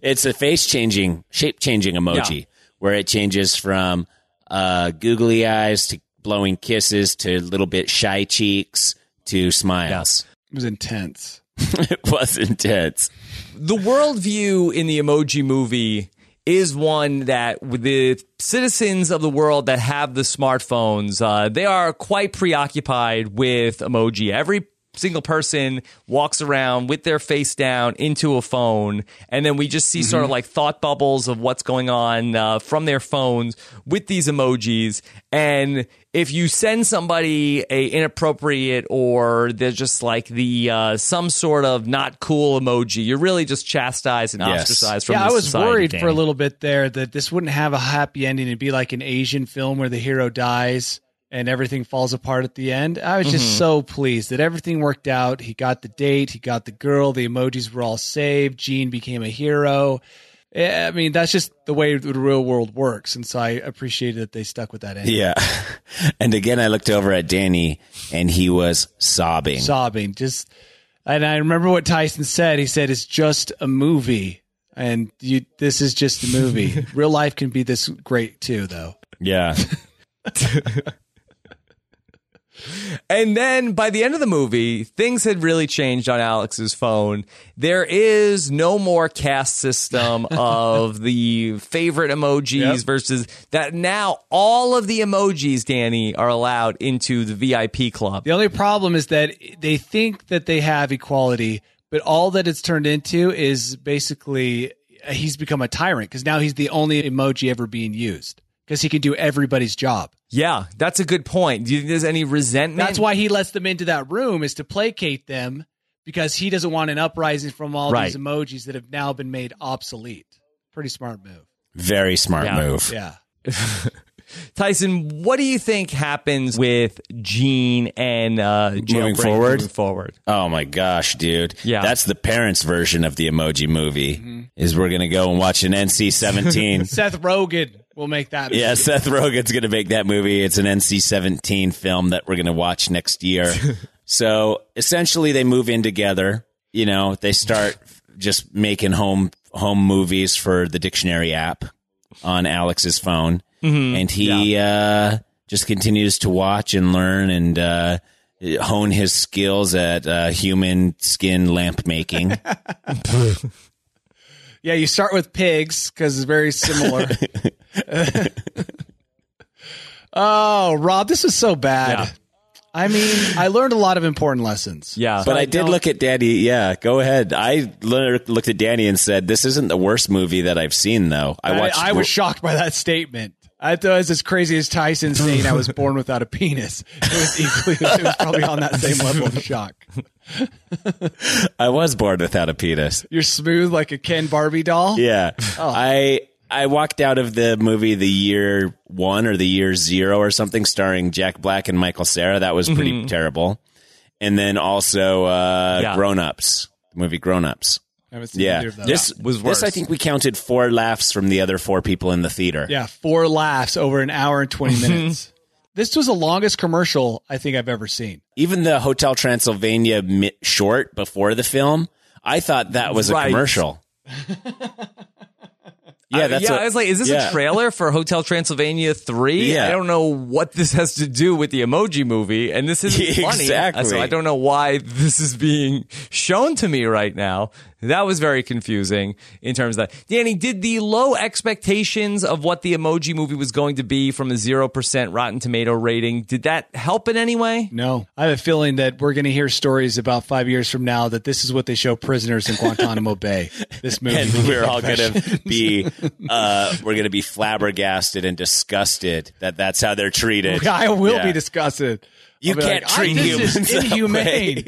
It's a face changing, shape changing emoji Yeah. where it changes from uh, googly eyes to blowing kisses to a little bit shy cheeks to smiles. It was intense. *laughs* it was intense. The worldview in the emoji movie is one that with the citizens of the world that have the smartphones, uh, they are quite preoccupied with emoji. Every single person walks around with their face down into a phone, and then we just see sort of like thought bubbles of what's going on uh, from their phones with these emojis. And if you send somebody a inappropriate or they're just like the uh, some sort of not cool emoji, you're really just chastised and Yes. ostracized from yeah, the I was society, worried for a little bit there that this wouldn't have a happy ending and be like an Asian film where the hero dies and everything falls apart at the end. I was Mm-hmm. just so pleased that everything worked out. He got the date, he got the girl, the emojis were all saved, Gene became a hero. I mean, that's just the way the real world works. And so I appreciated that they stuck with that ending. Yeah. *laughs* And again, I looked over at Danny and he was sobbing. Sobbing. Just and I remember what Tyson said. He said it's just a movie. And you this is just a movie. *laughs* real life can be this great too, though. yeah. *laughs* And then by the end of the movie, things had really changed on Alex's phone. There is no more caste system *laughs* of the favorite emojis Yep. versus that. Now all of the emojis, Danny, are allowed into the VIP club. The only problem is that they think that they have equality, but all that it's turned into is basically uh, he's become a tyrant because now he's the only emoji ever being used because he can do everybody's job. Yeah, that's a good point. Do you think there's any resentment? That's why he lets them into that room is to placate them. because he doesn't want an uprising from all Right. these emojis that have now been made obsolete. Pretty smart move. Very smart Yeah. move. Yeah. *laughs* Tyson, what do you think happens with Gene and uh, Moving forward? Moving forward. Oh my gosh, dude. Yeah. That's the parents' version of the emoji movie. Mm-hmm. Is we're gonna go and watch an NC seventeen. *laughs* Seth Rogen will make that. Movie. yeah. Seth Rogen's gonna make that movie. It's an NC seventeen film that we're gonna watch next year. *laughs* so essentially they move in together. You know, they start just making home home movies for the dictionary app on Alex's phone. And he uh just continues to watch and learn and uh hone his skills at uh, human skin lamp making. *laughs* Yeah, you start with pigs because it's very similar. *laughs* *laughs* oh, Rob, this is so bad. Yeah. I mean, I learned a lot of important lessons. Yeah. But I did look at Danny. Yeah, go ahead. I looked at Danny and said, "This isn't the worst movie that I've seen, though." I I, watched. I was shocked by that statement. I thought it was as crazy as Tyson saying I was *laughs* born without a penis. It was equally, it was probably on that same level of shock. I was born without a penis. You're smooth like a Ken Barbie doll. Yeah, Oh. I I walked out of the movie the year one or the year zero or something, starring Jack Black and Michael Cera. That was pretty terrible. And then also uh, Yeah. Grown Ups, the movie Grown Ups. I haven't seen Yeah, either of those. this was This I think we counted four laughs from the other four people in the theater. Yeah, four laughs over an hour and 20 *laughs* minutes. this was the longest commercial I think I've ever seen. even the Hotel Transylvania short before the film, I thought that was a commercial. *laughs* yeah, that's yeah, what- I was like, is this yeah. a trailer for Hotel Transylvania 3? Yeah. I don't know what this has to do with the emoji movie, and this isn't Yeah, *laughs* funny. exactly. So I don't know why this is being shown to me right now. That was very confusing in terms of that. Danny, did the low expectations of what the emoji movie was going to be from a 0% Rotten Tomato rating, did that help in any way? No, I have a feeling that we're going to hear stories about five years from now that this is what they show prisoners in Guantanamo *laughs* Bay. This movie, and we're all going to be uh, we're going to be flabbergasted and disgusted that that's how they're treated. *laughs* I will Yeah. be disgusted. You be can't like, "I- treat this humans is that inhumane.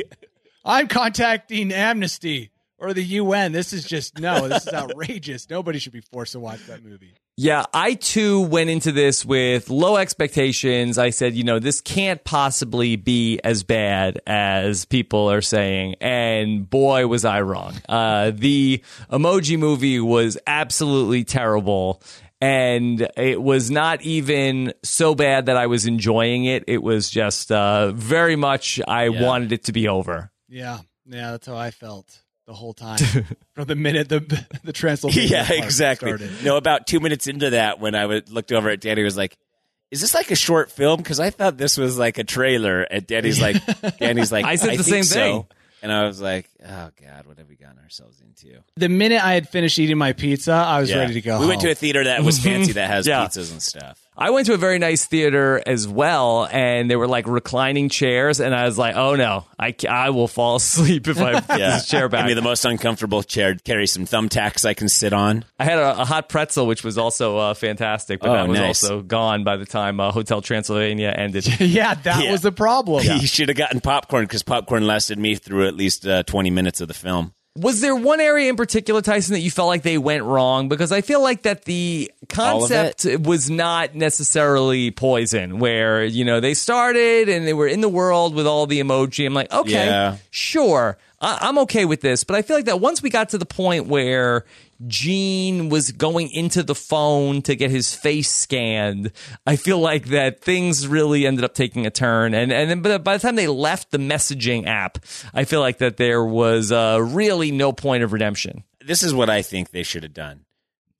I'm contacting Amnesty or the UN. This is just no. This is outrageous. Nobody should be forced to watch that movie. Yeah, I too went into this with low expectations. I said, you know, this can't possibly be as bad as people are saying. And boy, was I wrong. Uh, the emoji movie was absolutely terrible. And it was not even so bad that I was enjoying it. It was just uh, very much, I wanted it to be over. Yeah, yeah, that's how I felt the whole time *laughs* from the minute the the Transylvania. *laughs* yeah, exactly. started. No, about two minutes into that, when I would looked over at Danny, was like, "Is this like a short film?" Because I thought this was like a trailer. And Danny's like, *laughs* "Danny's like, I said the think same so." thing. And I was like, "Oh God, what have we gotten ourselves into?" The minute I had finished eating my pizza, I was Yeah. ready to go. We went to a theater that was fancy that has Yeah. pizzas and stuff. I went to a very nice theater as well, and there were like reclining chairs, and I was like, "Oh no, I, I will fall asleep if I *laughs* put Yeah, this chair back." Give me the most uncomfortable chair. Carry some thumbtacks I can sit on. I had a, a hot pretzel, which was also uh, fantastic, but Oh, that was nice. also gone by the time uh, Hotel Transylvania ended. *laughs* yeah, that Yeah. was the problem. *laughs* You should have gotten popcorn because popcorn lasted me through at least uh, twenty minutes of the film. Was there one area in particular, Tyson, that you felt like they went wrong? Because I feel like that the All of it? concept was not necessarily poison, where you know they started and they were in the world with all the emoji. I'm like, okay, Yeah. sure, I- I'm okay with this. But I feel like that once we got to the point where Gene was going into the phone to get his face scanned, I feel like that things really ended up taking a turn. And and then by the time they left the messaging app, I feel like that there was uh, really no point of redemption. This is what I think they should have done: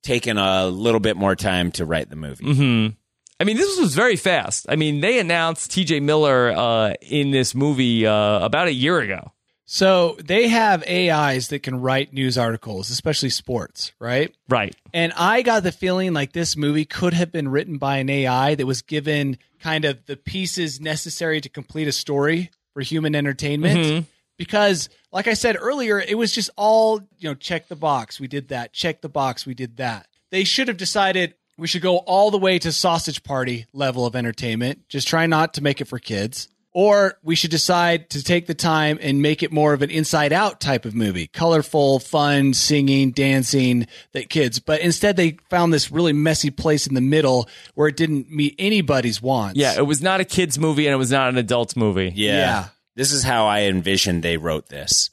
taken a little bit more time to write the movie. Mm-hmm. I mean, this was very fast. I mean, they announced T.J. Miller uh, in this movie uh, about a year ago. So they have AIs that can write news articles, especially sports, right? Right. And I got the feeling like this movie could have been written by an AI that was given kind of the pieces necessary to complete a story for human entertainment. Mm-hmm. Because, like I said earlier, it was just all, you know, check the box. We did that. Check the box. We did that. They should have decided we should go all the way to sausage party level of entertainment. Just try not to make it for kids. Or we should decide to take the time and make it more of an inside out type of movie. Colorful, fun, singing, dancing that kids. But instead they found this really messy place in the middle where it didn't meet anybody's wants. Yeah, it was not a kids movie and it was not an adult movie. Yeah. Yeah. This is how I envisioned they wrote this.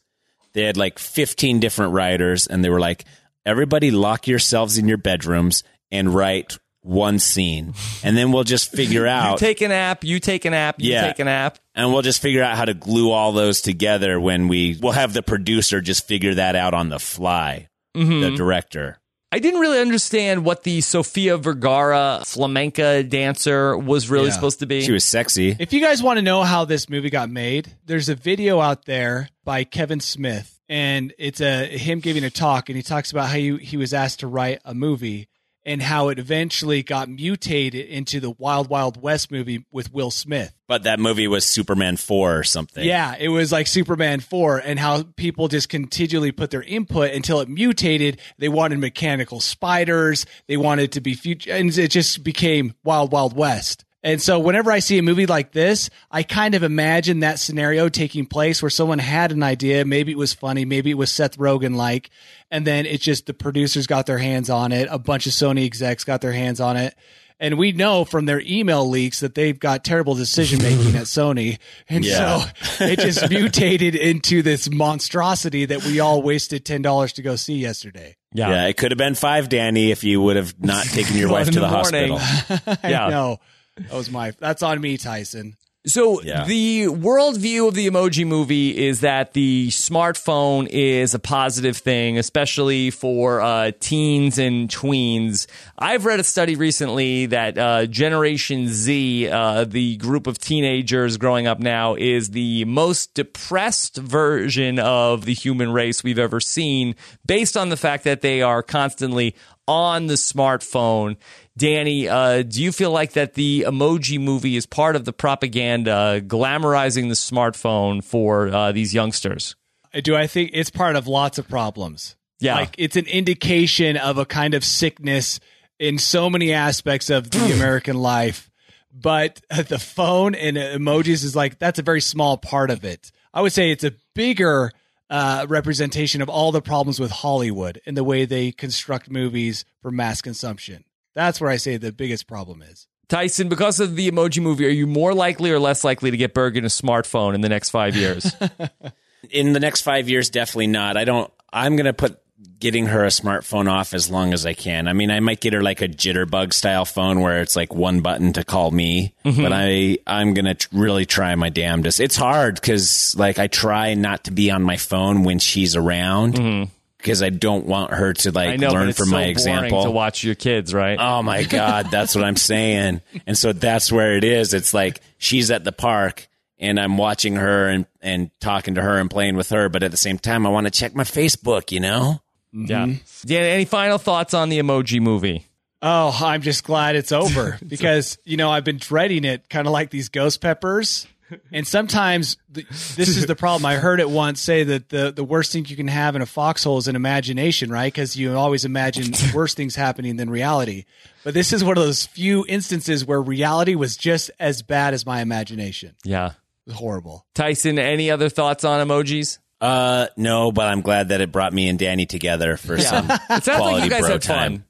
They had like 15 different writers and they were like, everybody lock yourselves in your bedrooms and write one scene. And then we'll just figure *laughs* You out take an app, you take an app, you Yeah. take an app. and we'll just figure out how to glue all those together when we we'll have the producer just figure that out on the fly. Mm-hmm. The director. I didn't really understand what the Sofia Vergara flamenca dancer was really Yeah. supposed to be. She was sexy. If you guys want to know how this movie got made, there's a video out there by Kevin Smith, and it's a him giving a talk, and he talks about how he, he was asked to write a movie and how it eventually got mutated into the Wild Wild West movie with Will Smith. But that movie was Superman 4 or something. Yeah, it was like Superman 4 and how people just continually put their input until it mutated. They wanted mechanical spiders, they wanted to be future and it just became Wild Wild West. And so whenever I see a movie like this, I kind of imagine that scenario taking place where someone had an idea, maybe it was funny, maybe it was Seth Rogen like, and then it just the producers got their hands on it, a bunch of Sony execs got their hands on it. And we know from their email leaks that they've got terrible decision making at Sony. And Yeah. so *laughs* it just mutated into this monstrosity that we all wasted $10 to go see yesterday. yeah. Yeah, it could have been 5 Danny if you would have not taken your *laughs* wife to the the, hospital. *laughs* Yeah. I know. That was my, that's on me, Tyson. So Yeah. the worldview of the emoji movie is that the smartphone is a positive thing, especially for uh, teens and tweens. I've read a study recently that uh, Generation Z, uh, the group of teenagers growing up now, is the most depressed version of the human race we've ever seen, based on the fact that they are constantly on the smartphone. Danny, uh, do you feel like that the emoji movie is part of the propaganda glamorizing the smartphone for uh, these youngsters? Do I think it's part of lots of problems? Yeah. Like it's an indication of a kind of sickness in so many aspects of the *sighs* American life. But uh, the phone and emojis is like, that's a very small part of it. I would say it's a bigger uh, representation of all the problems with Hollywood and the way they construct movies for mass consumption. That's where I say the biggest problem is. Tyson, because of the emoji movie, are you more likely or less likely to get Bergen a smartphone in the next five years? *laughs* In the next 5 years definitely not. I don't I'm going to put getting her a smartphone off as long as I can. I mean, I might get her like a jitterbug style phone where it's like one button to call me, mm-hmm. but I I'm going to tr- really try my damnedest. It's hard cuz like I try not to be on my phone when she's around mm-hmm. Because I don't want her to like I know, but learn it's from so my example. to watch your kids, right? Oh my God, that's what I'm *laughs* saying. And so that's where it is. It's like she's at the park and I'm watching her and, and talking to her and playing with her. But at the same time, I want to check my Facebook, you know? Yeah. Mm-hmm. Dan, any final thoughts on the emoji movie? Oh, I'm just glad it's over *laughs* because, you know, I've been dreading it, kind of like these ghost peppers. And sometimes th- this is the problem. I heard it once say that the, the worst thing you can have in a foxhole is an imagination, right? Because you always imagine *laughs* worse things happening than reality. But this is one of those few instances where reality was just as bad as my imagination. Yeah. It was horrible. Tyson, any other thoughts on emojis? Uh, no, but I'm glad that it brought me and Danny together for some *laughs* It sounds like quality you guys bro had time. fun.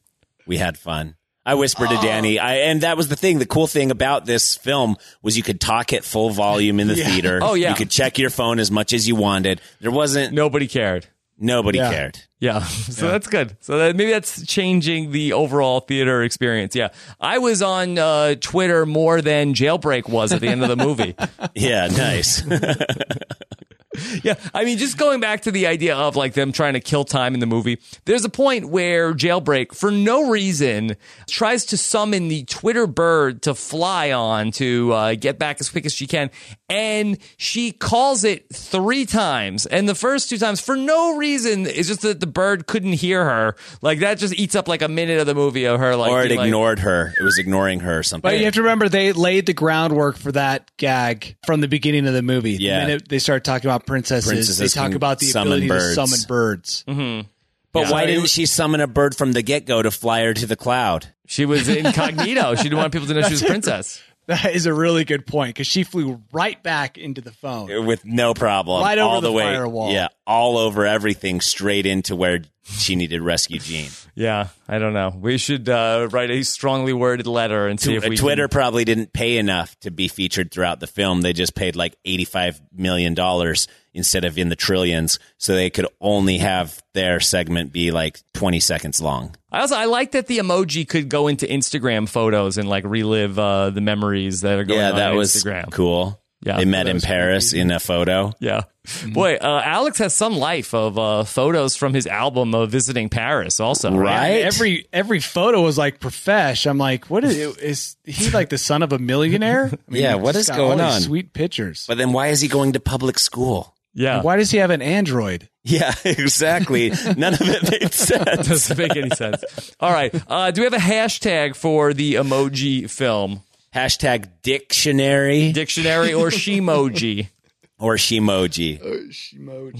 We had fun. I whispered to Danny, I, and that was the thing. The cool thing about this film was you could talk at full volume in the theater. Oh, yeah. You could check your phone as much as you wanted. There wasn't, Nobody cared. nobody Yeah. cared. Yeah, *laughs* so that's good. So that, maybe that's changing the overall theater experience. Yeah, I was on uh, Twitter more than Jailbreak was at the end of the movie. *laughs* Yeah, nice. *laughs* *laughs* yeah, I mean, just going back to the idea of like them trying to kill time in the movie. There's a point where Jailbreak, for no reason, tries to summon the Twitter bird to fly on to uh, get back as quick as she can, and she calls it three times. And the first two times, for no reason, it's just that the bird couldn't hear her. Like that just eats up like a minute of the movie of her like. or it being like- ignored her. It was ignoring her or something. But you have to remember they laid the groundwork for that gag from the beginning of the movie. Yeah. The minute they started talking about princesses, Princesses they talk about the ability birds. to summon birds. Mm-hmm. But Yeah. why didn't she summon a bird from the get go to fly her to the cloud? She was incognito. *laughs* she didn't want people to know she was a princess. That is a really good point because she flew right back into the phone. with no problem. Right over all the, the way, firewall. Yeah, all over everything, straight into where she needed rescue Gene. Yeah, I don't know. We should uh, write a strongly worded letter and see if we Twitter Can, probably didn't pay enough to be featured throughout the film. They just paid like eighty-five million dollars instead of in the trillions, so they could only have their segment be like twenty seconds long. I also I like that the emoji could go into Instagram photos and like relive uh, the memories that are going yeah, on that was Instagram. cool. Yeah. they met in was Paris in a photo. Yeah. Boy, uh, Alex has some life of uh, photos from his album of visiting Paris also. Right. Every every photo was like profesh. I'm like, what is *laughs* is he like the son of a millionaire? I mean, Yeah, he's what just is got going on? Sweet pictures. But then why is he going to public school? Yeah. Why does he have an Android? Yeah, *laughs* exactly. None of it made sense. *laughs* Doesn't make any sense. All right. Uh, do we have a hashtag for the emoji film? Hashtag dictionary Dictionary or *laughs* Shimoji? or shimoji. Shimoji.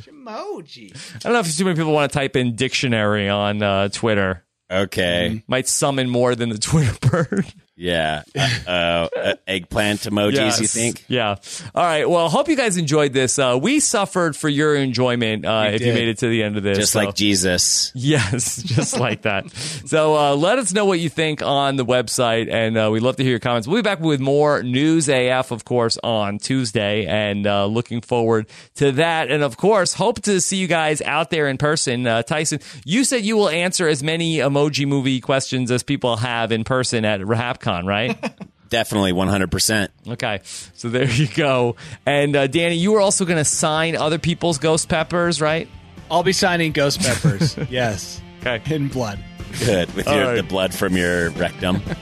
Shimoji. I don't know if too many people want to type in dictionary on uh, Twitter. Okay. Might summon more than the Twitter *laughs* bird. Yeah. Uh, uh, *laughs* eggplant emojis, you think? Yeah. All right. Well, hope you guys enjoyed this. Uh, we suffered for your enjoyment uh, if you made it to the end of this. Just So- like Jesus. Yes, *laughs* just like that. So uh, let us know what you think on the website, and uh, we'd love to hear your comments. We'll be back with more News AF, of course, on Tuesday, and uh, looking forward to that. And of course, hope to see you guys out there in person. Uh, Tyson, you said you will answer as many emoji movie questions as people have in person at RHAPCon, right? *laughs* Definitely 100%. Okay, so there you go. And uh, Danny, you were also going to sign other people's ghost peppers, right? I'll be signing Ghost Peppers. *laughs* yes. Okay. In blood. Good. With your, right. the blood from your rectum. *laughs*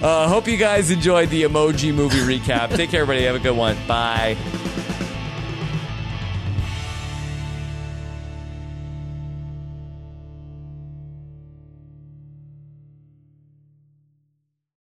Uh, hope you guys enjoyed the emoji movie recap. Take care, everybody. Have a good one. Bye.